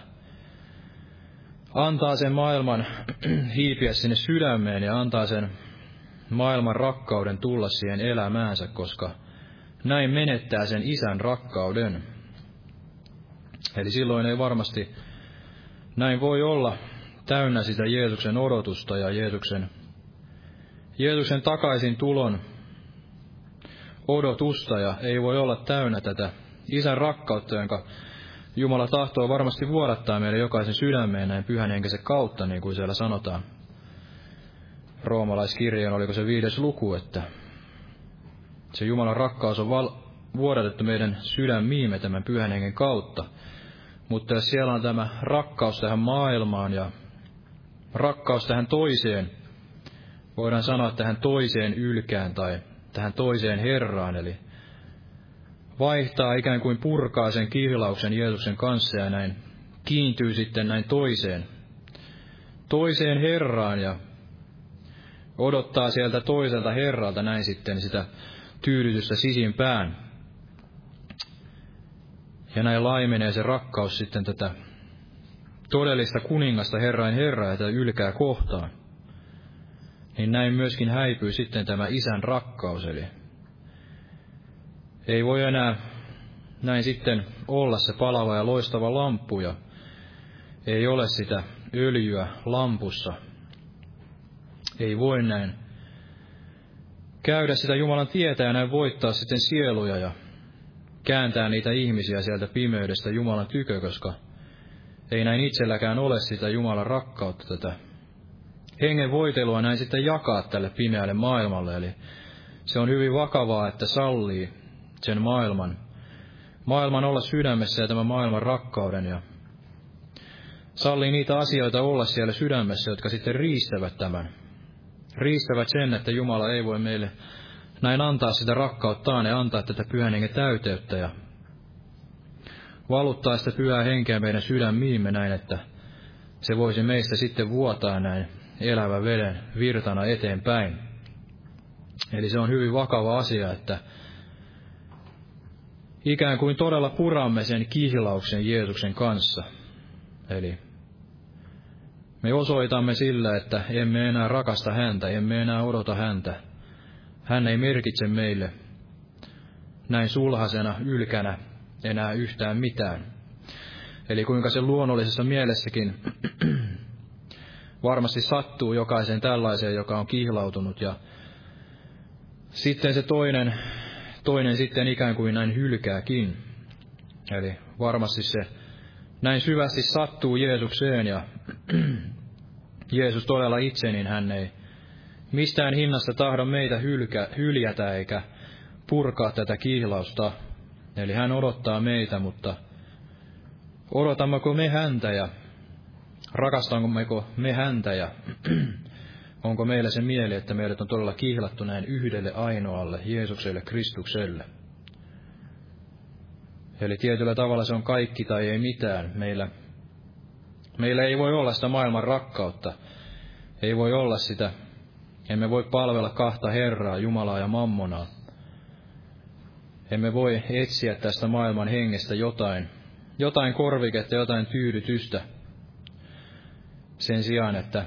[SPEAKER 4] antaa sen maailman hiipiä sinne sydämeen ja antaa sen maailman rakkauden tulla siihen elämäänsä, koska näin menettää sen isän rakkauden. Eli silloin ei varmasti näin voi olla täynnä sitä Jeesuksen odotusta ja Jeesuksen, Jeesuksen takaisin tulon odotusta ja ei voi olla täynnä tätä isän rakkautta, jonka Jumala tahtoo varmasti vuodattaa meille jokaisen sydämeen näin pyhän henkisen kautta, niin kuin siellä sanotaan. Roomalaiskirjeen oliko se viides luku, että se Jumalan rakkaus on val- vuodatettu meidän sydämiimme tämän pyhän hengen kautta. Mutta jos siellä on tämä rakkaus tähän maailmaan ja rakkaus tähän toiseen, voidaan sanoa tähän toiseen ylkään tai tähän toiseen Herraan, eli vaihtaa ikään kuin purkaa sen kihlauksen Jeesuksen kanssa ja näin kiintyy sitten näin toiseen, toiseen Herraan ja odottaa sieltä toiselta Herralta näin sitten sitä tyydytystä sisimpään. Ja näin laimenee se rakkaus sitten tätä todellista kuningasta Herrain Herraa tätä ylkää kohtaan. Niin näin myöskin häipyy sitten tämä isän rakkaus, eli ei voi enää näin sitten olla se palava ja loistava lamppu ja ei ole sitä öljyä lampussa. Ei voi näin käydä sitä Jumalan tietä ja näin voittaa sitten sieluja ja kääntää niitä ihmisiä sieltä pimeydestä Jumalan tykö, koska ei näin itselläkään ole sitä Jumalan rakkautta tätä hengen voitelua näin sitten jakaa tälle pimeälle maailmalle. Eli se on hyvin vakavaa, että sallii sen maailman, maailman olla sydämessä ja tämän maailman rakkauden ja sallii niitä asioita olla siellä sydämessä, jotka sitten riistävät tämän. Riistävät sen, että Jumala ei voi meille näin antaa sitä rakkauttaan ja antaa tätä pyhän hengen täyteyttä ja valuttaa sitä pyhää henkeä meidän sydämiimme näin, että se voisi meistä sitten vuotaa näin elävän veden virtana eteenpäin. Eli se on hyvin vakava asia, että ikään kuin todella puramme sen kihlauksen Jeesuksen kanssa. Eli me osoitamme sillä, että emme enää rakasta häntä, emme enää odota häntä. Hän ei merkitse meille näin sulhasena ylkänä enää yhtään mitään. Eli kuinka se luonnollisessa mielessäkin varmasti sattuu jokaisen tällaiseen, joka on kihlautunut. Ja sitten se toinen toinen sitten ikään kuin näin hylkääkin. Eli varmasti se näin syvästi sattuu Jeesukseen ja Jeesus todella itse, niin hän ei mistään hinnasta tahdo meitä hylkä, hyljätä eikä purkaa tätä kihlausta. Eli hän odottaa meitä, mutta odotammeko me häntä ja rakastammeko me häntä ja Onko meillä se mieli, että meidät on todella kihlattu näin yhdelle ainoalle, Jeesukselle, Kristukselle? Eli tietyllä tavalla se on kaikki tai ei mitään. Meillä, meillä ei voi olla sitä maailman rakkautta. Ei voi olla sitä. Emme voi palvella kahta Herraa, Jumalaa ja Mammonaa. Emme voi etsiä tästä maailman hengestä jotain, jotain korviketta, jotain tyydytystä. Sen sijaan, että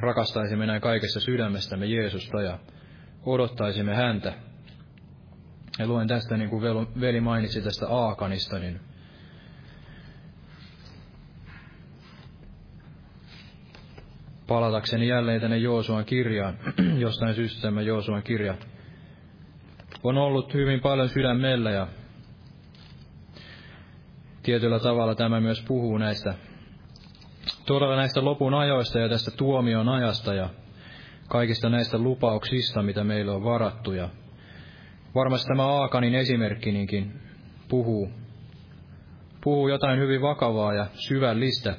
[SPEAKER 4] rakastaisimme näin kaikessa sydämestämme Jeesusta ja odottaisimme häntä. Ja luen tästä, niin kuin veli mainitsi tästä Aakanista, niin palatakseni jälleen tänne Joosuan kirjaan, jostain syystä tämä Joosuan kirja on ollut hyvin paljon sydämellä ja tietyllä tavalla tämä myös puhuu näistä todella näistä lopun ajoista ja tästä tuomion ajasta ja kaikista näistä lupauksista, mitä meille on varattu. Ja varmasti tämä Aakanin esimerkkininkin puhuu, puhuu jotain hyvin vakavaa ja syvällistä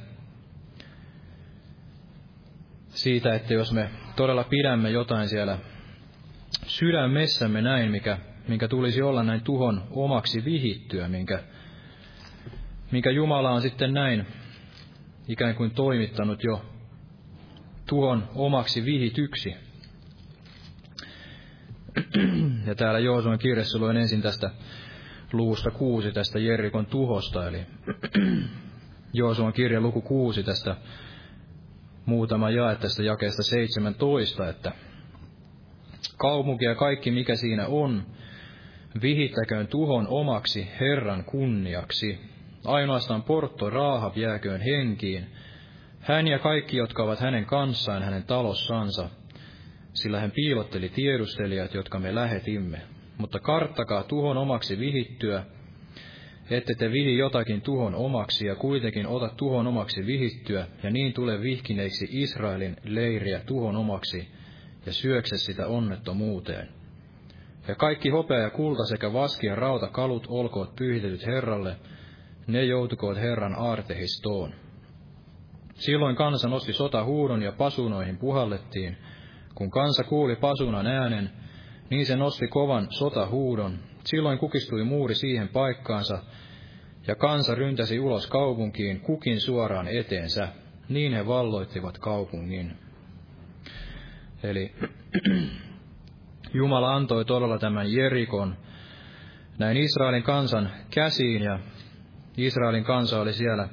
[SPEAKER 4] siitä, että jos me todella pidämme jotain siellä sydämessämme näin, mikä, minkä tulisi olla näin tuhon omaksi vihittyä, minkä, minkä Jumala on sitten näin ikään kuin toimittanut jo tuon omaksi vihityksi. Ja täällä Joosuan kirjassa luen ensin tästä luvusta kuusi tästä Jerikon tuhosta, eli Joosuan kirja luku kuusi tästä muutama jae tästä jakeesta 17, että kaupunki ja kaikki mikä siinä on, vihittäköön tuhon omaksi Herran kunniaksi. Ainoastaan Portto Raahab jääköön henkiin, hän ja kaikki, jotka ovat hänen kanssaan hänen talossansa, sillä hän piilotteli tiedustelijat, jotka me lähetimme. Mutta karttakaa tuhon omaksi vihittyä, ette te vihi jotakin tuhon omaksi ja kuitenkin ota tuhon omaksi vihittyä, ja niin tule vihkineiksi Israelin leiriä tuhon omaksi, ja syökse sitä onnettomuuteen. Ja kaikki hopea ja kulta sekä vaski ja rauta kalut olkoot pyhitetyt Herralle, ne joutukoot Herran aartehistoon. Silloin kansa nosti sotahuudon ja pasunoihin puhallettiin. Kun kansa kuuli pasunan äänen, niin se nosti kovan sotahuudon. Silloin kukistui muuri siihen paikkaansa, ja kansa ryntäsi ulos kaupunkiin kukin suoraan eteensä. Niin he valloittivat kaupungin. Eli Jumala antoi todella tämän Jerikon näin Israelin kansan käsiin, ja Israelin kansa oli siellä,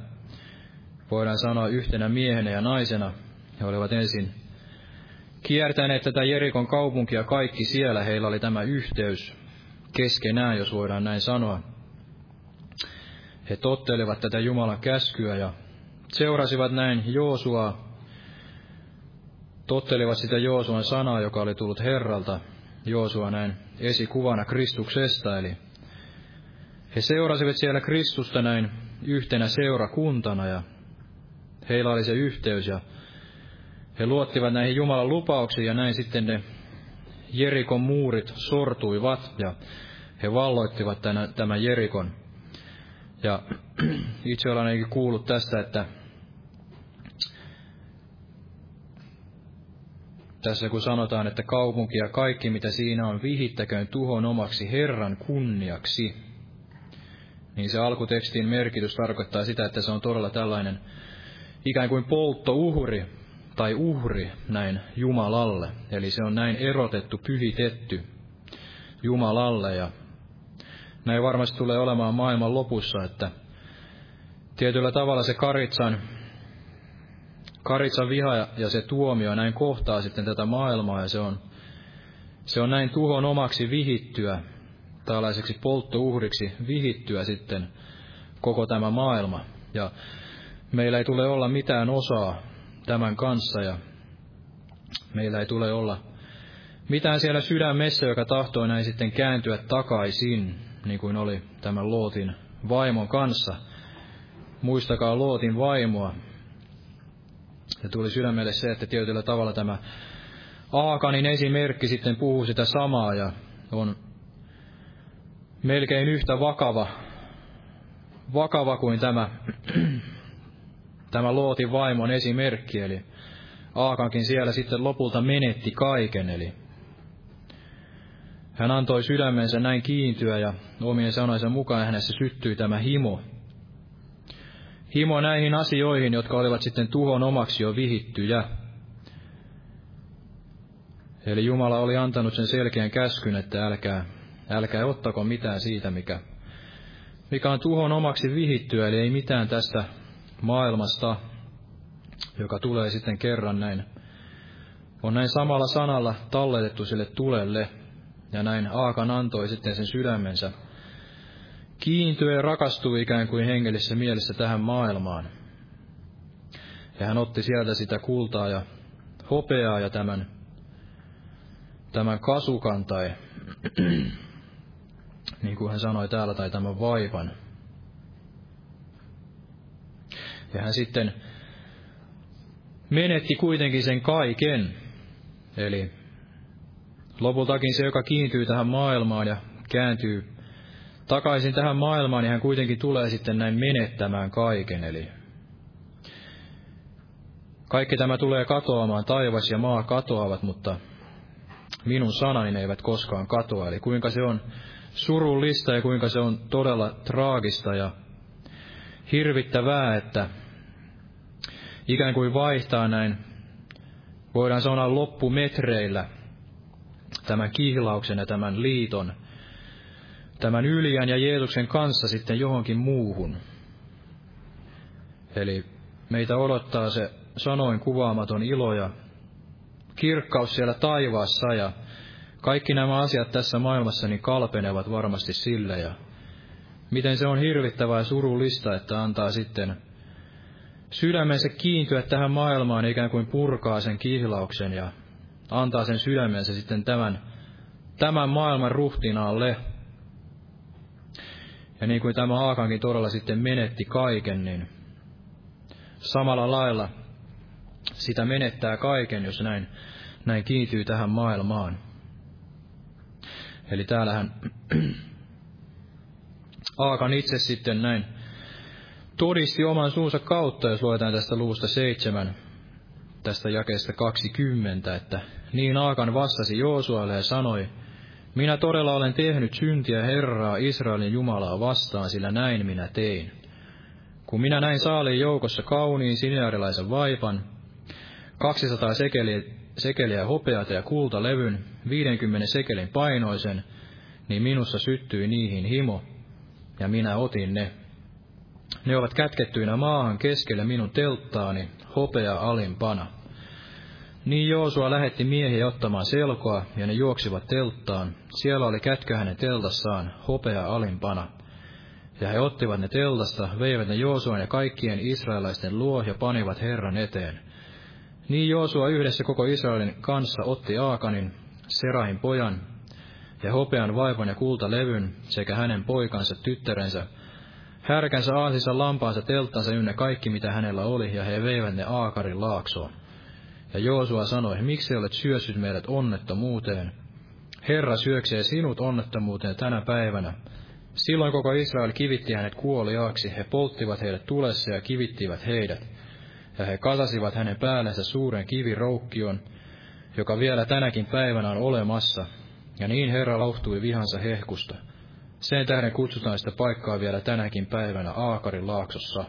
[SPEAKER 4] voidaan sanoa, yhtenä miehenä ja naisena. He olivat ensin kiertäneet tätä Jerikon kaupunkia kaikki siellä. Heillä oli tämä yhteys keskenään, jos voidaan näin sanoa. He tottelivat tätä Jumalan käskyä ja seurasivat näin Joosua, tottelivat sitä Joosuan sanaa, joka oli tullut Herralta, Joosua näin esikuvana Kristuksesta, eli he seurasivat siellä Kristusta näin yhtenä seurakuntana ja heillä oli se yhteys ja he luottivat näihin Jumalan lupauksiin ja näin sitten ne Jerikon muurit sortuivat ja he valloittivat tämän, Jerikon. Ja itse olen ainakin kuullut tästä, että tässä kun sanotaan, että kaupunki ja kaikki mitä siinä on, vihittäköön tuhon omaksi Herran kunniaksi, niin se alkutekstin merkitys tarkoittaa sitä, että se on todella tällainen ikään kuin polttouhri tai uhri näin Jumalalle. Eli se on näin erotettu, pyhitetty Jumalalle. Ja näin varmasti tulee olemaan maailman lopussa, että tietyllä tavalla se karitsan, karitsan viha ja se tuomio näin kohtaa sitten tätä maailmaa. Ja se on, se on näin tuhon omaksi vihittyä, tällaiseksi polttouhriksi vihittyä sitten koko tämä maailma. Ja meillä ei tule olla mitään osaa tämän kanssa ja meillä ei tule olla mitään siellä sydämessä, joka tahtoo näin sitten kääntyä takaisin, niin kuin oli tämän Lootin vaimon kanssa. Muistakaa Lootin vaimoa. Ja tuli sydämelle se, että tietyllä tavalla tämä Aakanin esimerkki sitten puhuu sitä samaa ja on melkein yhtä vakava, vakava kuin tämä, tämä Lootin vaimon esimerkki, eli Aakankin siellä sitten lopulta menetti kaiken, eli hän antoi sydämensä näin kiintyä ja omien sanoinsa mukaan hänessä syttyi tämä himo. Himo näihin asioihin, jotka olivat sitten tuhon omaksi jo vihittyjä. Eli Jumala oli antanut sen selkeän käskyn, että älkää älkää ottako mitään siitä, mikä, mikä on tuhon omaksi vihittyä, eli ei mitään tästä maailmasta, joka tulee sitten kerran näin, on näin samalla sanalla talletettu sille tulelle, ja näin Aakan antoi sitten sen sydämensä. Kiintyä ja rakastui ikään kuin hengellisessä mielessä tähän maailmaan. Ja hän otti sieltä sitä kultaa ja hopeaa ja tämän, tämän kasukan tai niin kuin hän sanoi täällä, tai tämän vaivan. Ja hän sitten menetti kuitenkin sen kaiken. Eli lopultakin se, joka kiintyy tähän maailmaan ja kääntyy takaisin tähän maailmaan, niin hän kuitenkin tulee sitten näin menettämään kaiken. Eli kaikki tämä tulee katoamaan, taivas ja maa katoavat, mutta minun sanani eivät koskaan katoa. Eli kuinka se on surullista ja kuinka se on todella traagista ja hirvittävää, että ikään kuin vaihtaa näin, voidaan sanoa loppumetreillä, tämän kihlauksen ja tämän liiton, tämän Yliän ja Jeesuksen kanssa sitten johonkin muuhun. Eli meitä odottaa se sanoin kuvaamaton ilo ja kirkkaus siellä taivaassa ja kaikki nämä asiat tässä maailmassa niin kalpenevat varmasti sille ja miten se on hirvittävää surullista, että antaa sitten sydämensä kiintyä tähän maailmaan ikään kuin purkaa sen kihlauksen ja antaa sen sydämensä sitten tämän, tämän maailman ruhtinaalle. Ja niin kuin tämä Haakankin todella sitten menetti kaiken, niin samalla lailla sitä menettää kaiken, jos näin, näin kiintyy tähän maailmaan. Eli täällähän Aakan itse sitten näin todisti oman suunsa kautta, jos luetaan tästä luusta seitsemän, tästä jakeesta 20, että niin Aakan vastasi Joosualle ja sanoi, minä todella olen tehnyt syntiä Herraa Israelin Jumalaa vastaan, sillä näin minä tein. Kun minä näin saaliin joukossa kauniin sinearilaisen vaipan, 200 sekeliä, sekeliä hopeata ja kultalevyn, 50 sekelin painoisen, niin minussa syttyi niihin himo, ja minä otin ne. Ne ovat kätkettyinä maahan keskelle minun telttaani, hopea alimpana. Niin Joosua lähetti miehiä ottamaan selkoa, ja ne juoksivat telttaan. Siellä oli kätkö hänen teltassaan, hopea alimpana. Ja he ottivat ne teltasta, veivät ne Joosuan ja kaikkien israelaisten luo ja panivat Herran eteen. Niin Joosua yhdessä koko Israelin kanssa otti Aakanin, Serahin pojan, ja hopean vaivan ja kultalevyn sekä hänen poikansa tyttärensä, härkänsä aasissa lampaansa telttansa ynnä kaikki mitä hänellä oli, ja he veivät ne Aakarin laaksoon. Ja Joosua sanoi, miksi olet syössyt meidät onnettomuuteen? Herra syöksee sinut onnettomuuteen tänä päivänä. Silloin koko Israel kivitti hänet kuoliaaksi, he polttivat heidät tulessa ja kivittivät heidät. Ja he kasasivat hänen päällensä suuren kiviroukkion, joka vielä tänäkin päivänä on olemassa, ja niin Herra lauhtui vihansa hehkusta. Sen tähden kutsutaan sitä paikkaa vielä tänäkin päivänä Aakarin laaksossa.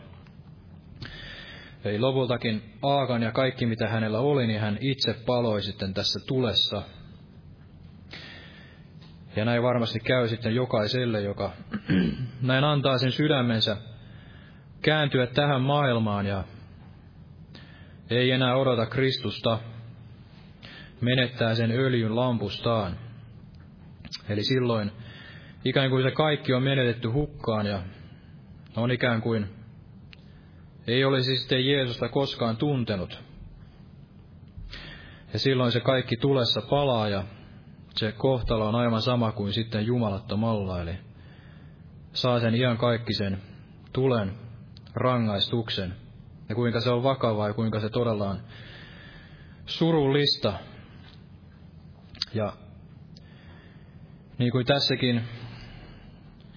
[SPEAKER 4] Eli lopultakin Aakan ja kaikki mitä hänellä oli, niin hän itse paloi sitten tässä tulessa. Ja näin varmasti käy sitten jokaiselle, joka näin antaa sen sydämensä kääntyä tähän maailmaan ja ei enää odota Kristusta, menettää sen öljyn lampustaan. Eli silloin ikään kuin se kaikki on menetetty hukkaan ja on ikään kuin ei olisi sitten Jeesusta koskaan tuntenut. Ja silloin se kaikki tulessa palaa ja se kohtalo on aivan sama kuin sitten jumalattomalla, eli saa sen ihan kaikki sen tulen rangaistuksen. Ja kuinka se on vakavaa ja kuinka se todella on surullista. Ja niin kuin tässäkin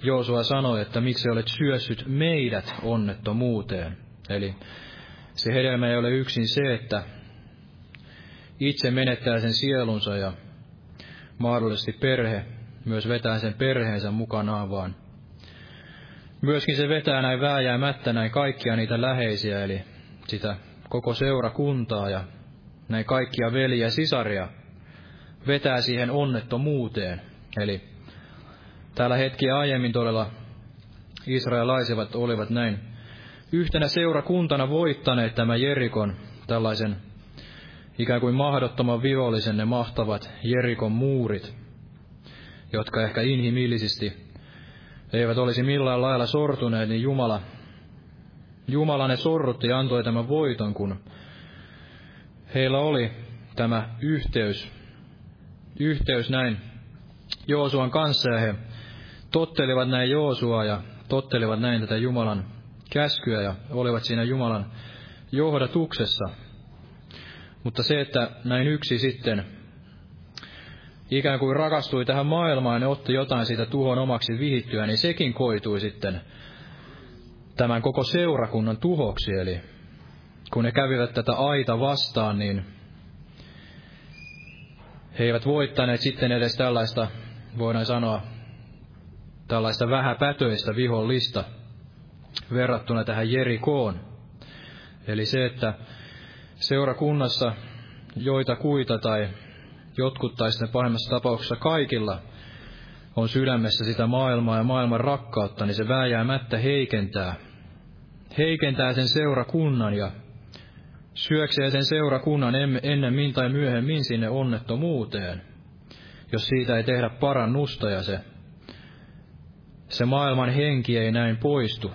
[SPEAKER 4] Joosua sanoi, että miksi olet syössyt meidät onnettomuuteen. Eli se hedelmä ei ole yksin se, että itse menettää sen sielunsa ja mahdollisesti perhe myös vetää sen perheensä mukanaan, vaan myöskin se vetää näin vääjäämättä näin kaikkia niitä läheisiä, eli sitä koko seurakuntaa ja näin kaikkia veliä ja sisaria vetää siihen onnettomuuteen. Eli täällä hetkiä aiemmin todella israelaiset olivat näin yhtenä seurakuntana voittaneet tämä Jerikon, tällaisen ikään kuin mahdottoman vihollisen ne mahtavat Jerikon muurit, jotka ehkä inhimillisesti eivät olisi millään lailla sortuneet, niin Jumala, Jumala ne sorrutti ja antoi tämän voiton, kun heillä oli tämä yhteys, yhteys näin Joosuan kanssa ja he tottelivat näin Joosua ja tottelivat näin tätä Jumalan käskyä ja olivat siinä Jumalan johdatuksessa. Mutta se, että näin yksi sitten ikään kuin rakastui tähän maailmaan ja otti jotain siitä tuhon omaksi vihittyä, niin sekin koitui sitten tämän koko seurakunnan tuhoksi. Eli kun ne kävivät tätä aita vastaan, niin he eivät voittaneet sitten edes tällaista, voidaan sanoa, tällaista vähäpätöistä vihollista verrattuna tähän Jerikoon. Eli se, että seurakunnassa joita kuita tai jotkut tai sitten pahimmassa tapauksessa kaikilla on sydämessä sitä maailmaa ja maailman rakkautta, niin se vääjäämättä heikentää. Heikentää sen seurakunnan ja syöksee sen seurakunnan ennemmin tai myöhemmin sinne onnettomuuteen. jos siitä ei tehdä parannusta ja se, se maailman henki ei näin poistu.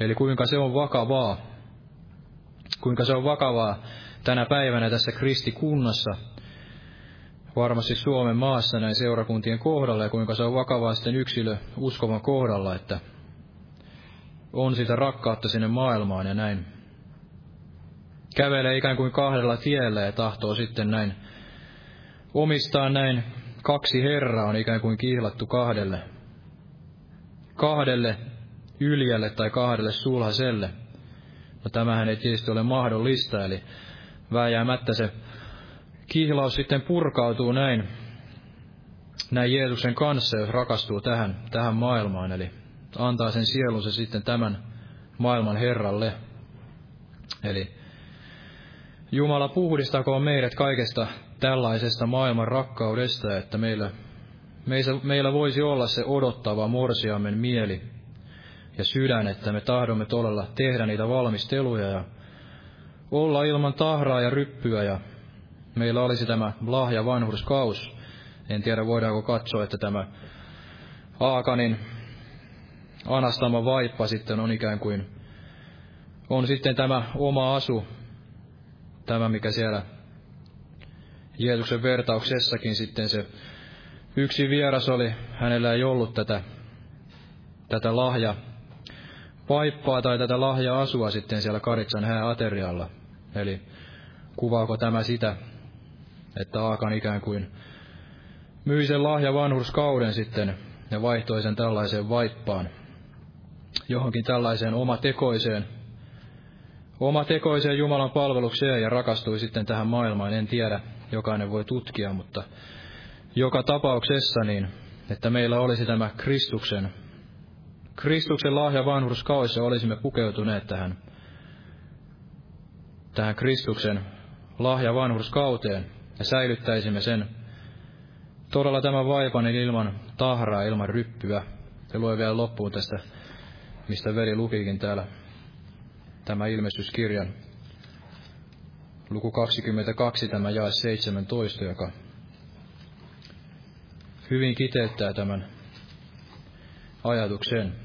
[SPEAKER 4] Eli kuinka se on vakavaa, kuinka se on vakavaa tänä päivänä tässä kristikunnassa, varmasti Suomen maassa näin seurakuntien kohdalla, ja kuinka se on vakavaa sitten yksilö uskovan kohdalla, että on sitä rakkautta sinne maailmaan ja näin. Kävelee ikään kuin kahdella tiellä ja tahtoo sitten näin omistaa näin kaksi herraa on ikään kuin kihlattu kahdelle, kahdelle yljälle tai kahdelle sulhaselle. No tämähän ei tietysti ole mahdollista, eli vääjäämättä se kihlaus sitten purkautuu näin, näin Jeesuksen kanssa, jos rakastuu tähän, tähän maailmaan, eli antaa sen sielunsa sitten tämän maailman Herralle. Eli Jumala puhdistakoon meidät kaikesta tällaisesta maailman rakkaudesta, että meillä, meillä, meillä voisi olla se odottava morsiamen mieli ja sydän, että me tahdomme todella tehdä niitä valmisteluja ja olla ilman tahraa ja ryppyä ja meillä olisi tämä lahja vanhurskaus. En tiedä, voidaanko katsoa, että tämä Aakanin anastama vaippa sitten on ikään kuin, on sitten tämä oma asu, tämä mikä siellä Jeesuksen vertauksessakin sitten se yksi vieras oli, hänellä ei ollut tätä, tätä lahja vaippaa tai tätä lahja asua sitten siellä Karitsan hääaterialla. Eli kuvaako tämä sitä, että Aakan ikään kuin myi sen lahja vanhurskauden sitten ja vaihtoi sen tällaiseen vaippaan, johonkin tällaiseen omatekoiseen, omatekoiseen Jumalan palvelukseen ja rakastui sitten tähän maailmaan. En tiedä, jokainen voi tutkia, mutta joka tapauksessa niin, että meillä olisi tämä Kristuksen, Kristuksen lahja vanhurskauissa olisimme pukeutuneet tähän, tähän Kristuksen lahja vanhurskauteen ja säilyttäisimme sen todella tämän vaipanin ilman tahraa, ilman ryppyä. Se lue vielä loppuun tästä, mistä veri lukikin täällä tämä ilmestyskirjan luku 22, tämä jae 17, joka hyvin kiteyttää tämän ajatuksen.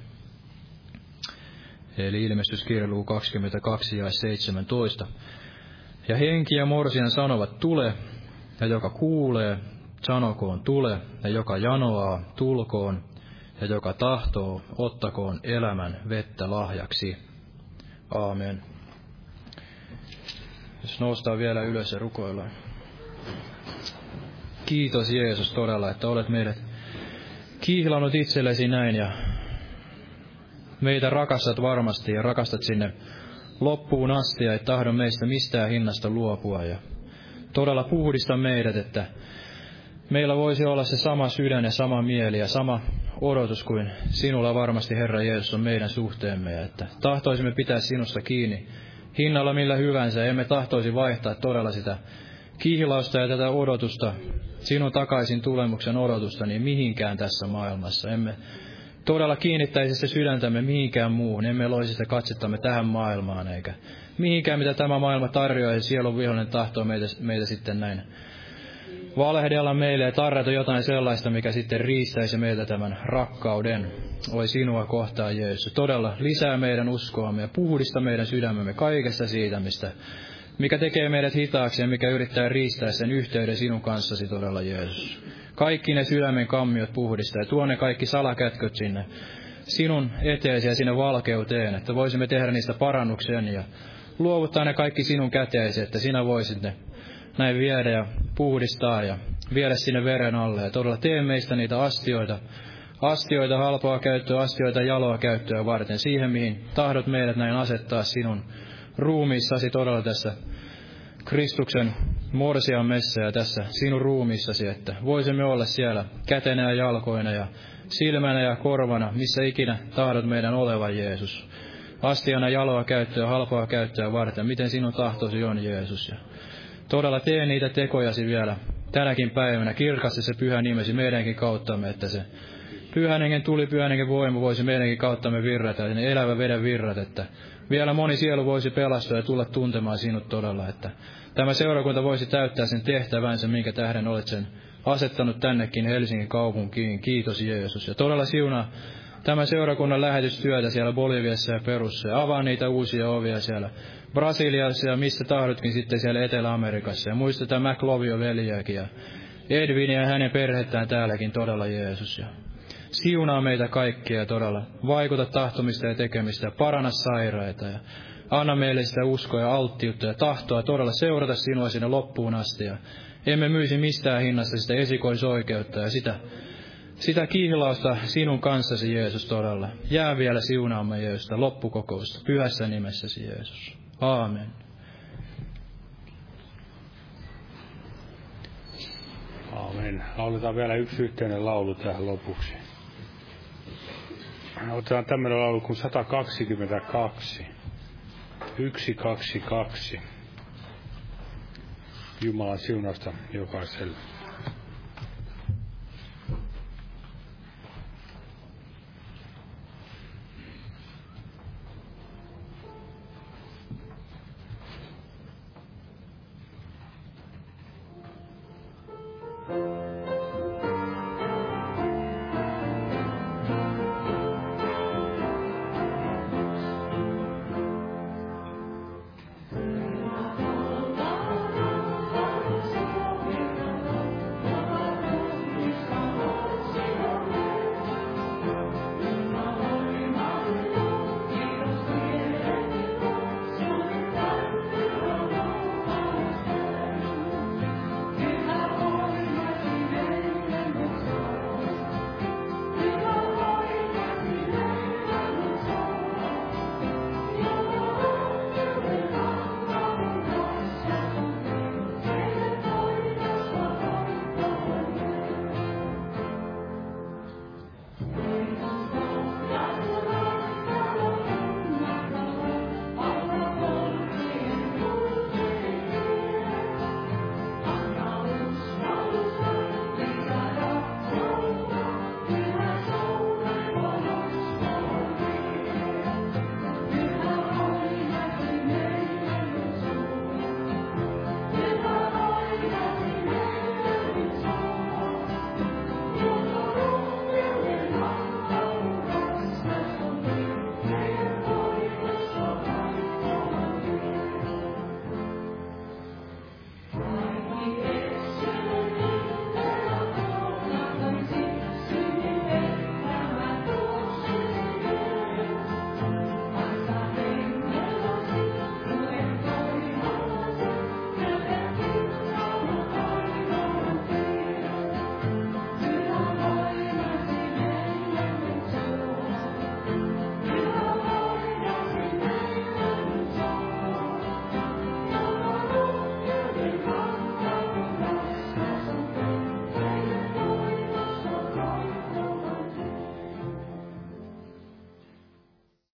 [SPEAKER 4] Eli ilmestyskirja luku 22 ja 17. Ja henki ja morsian sanovat, tule, ja joka kuulee, sanokoon tule, ja joka janoaa, tulkoon, ja joka tahtoo, ottakoon elämän vettä lahjaksi. Aamen. Jos noustaan vielä ylös ja rukoillaan. Kiitos Jeesus todella, että olet meidät kihlannut itsellesi näin ja meitä rakastat varmasti ja rakastat sinne loppuun asti ja et tahdo meistä mistään hinnasta luopua ja todella puhdista meidät, että meillä voisi olla se sama sydän ja sama mieli ja sama odotus kuin sinulla varmasti Herra Jeesus on meidän suhteemme ja että tahtoisimme pitää sinusta kiinni hinnalla millä hyvänsä. Emme tahtoisi vaihtaa todella sitä kihlausta ja tätä odotusta, sinun takaisin tulemuksen odotusta, niin mihinkään tässä maailmassa. Emme todella kiinnittäisi se sydäntämme mihinkään muuhun. Emme loisi sitä katsettamme tähän maailmaan, eikä mihinkään, mitä tämä maailma tarjoaa, ja sielun vihollinen tahtoo meitä, meitä sitten näin valehdella meille ja tarjota jotain sellaista, mikä sitten riistäisi meiltä tämän rakkauden. Oi sinua kohtaan, Jeesus. Todella lisää meidän uskoamme ja puhdista meidän sydämemme kaikesta siitä, mistä, mikä tekee meidät hitaaksi ja mikä yrittää riistää sen yhteyden sinun kanssasi todella, Jeesus. Kaikki ne sydämen kammiot puhdista ja tuo ne kaikki salakätköt sinne sinun eteesi ja sinne valkeuteen, että voisimme tehdä niistä parannuksen ja luovuttaa ne kaikki sinun käteesi, että sinä voisit ne näin viedä ja puhdistaa ja viedä sinne veren alle. Ja todella tee meistä niitä astioita, astioita halpaa käyttöä, astioita jaloa käyttöä varten, siihen mihin tahdot meidät näin asettaa sinun ruumiissasi todella tässä Kristuksen morsian messä ja tässä sinun ruumiissasi, että voisimme olla siellä kätenä ja jalkoina ja silmänä ja korvana, missä ikinä tahdot meidän olevan Jeesus. Astiana jaloa käyttöä, halpaa käyttöä varten, miten sinun tahtosi on Jeesus. Ja todella tee niitä tekojasi vielä tänäkin päivänä. Kirkasti se pyhä nimesi meidänkin kauttamme, että se pyhän hengen tuli, pyhän hengen voima voisi meidänkin kauttamme virrata, ne elävä veden virrat, että vielä moni sielu voisi pelastua ja tulla tuntemaan sinut todella, että tämä seurakunta voisi täyttää sen tehtävänsä, minkä tähden olet sen asettanut tännekin Helsingin kaupunkiin. Kiitos Jeesus. Ja todella siunaa tämä seurakunnan lähetystyötä siellä Boliviassa ja Perussa ja avaa niitä uusia ovia siellä Brasiliassa ja missä tahdotkin sitten siellä Etelä-Amerikassa. Ja muistetaan McLovio veljääkin ja Edwin ja hänen perhettään täälläkin todella Jeesus. Ja siunaa meitä kaikkia todella. Vaikuta tahtomista ja tekemistä ja parana sairaita ja anna meille sitä uskoa ja alttiutta ja tahtoa todella seurata sinua sinne loppuun asti. Ja emme myisi mistään hinnasta sitä esikoisoikeutta ja sitä, sitä kihlausta sinun kanssasi, Jeesus, todella. Jää vielä siunaamme, Jeesus, loppukokousta. Pyhässä nimessäsi, Jeesus. Aamen.
[SPEAKER 2] Aamen. Lauletaan vielä yksi yhteinen laulu tähän lopuksi. Otetaan tämmöinen laulu kuin 122. 122. Jumalan siunasta jokaiselle.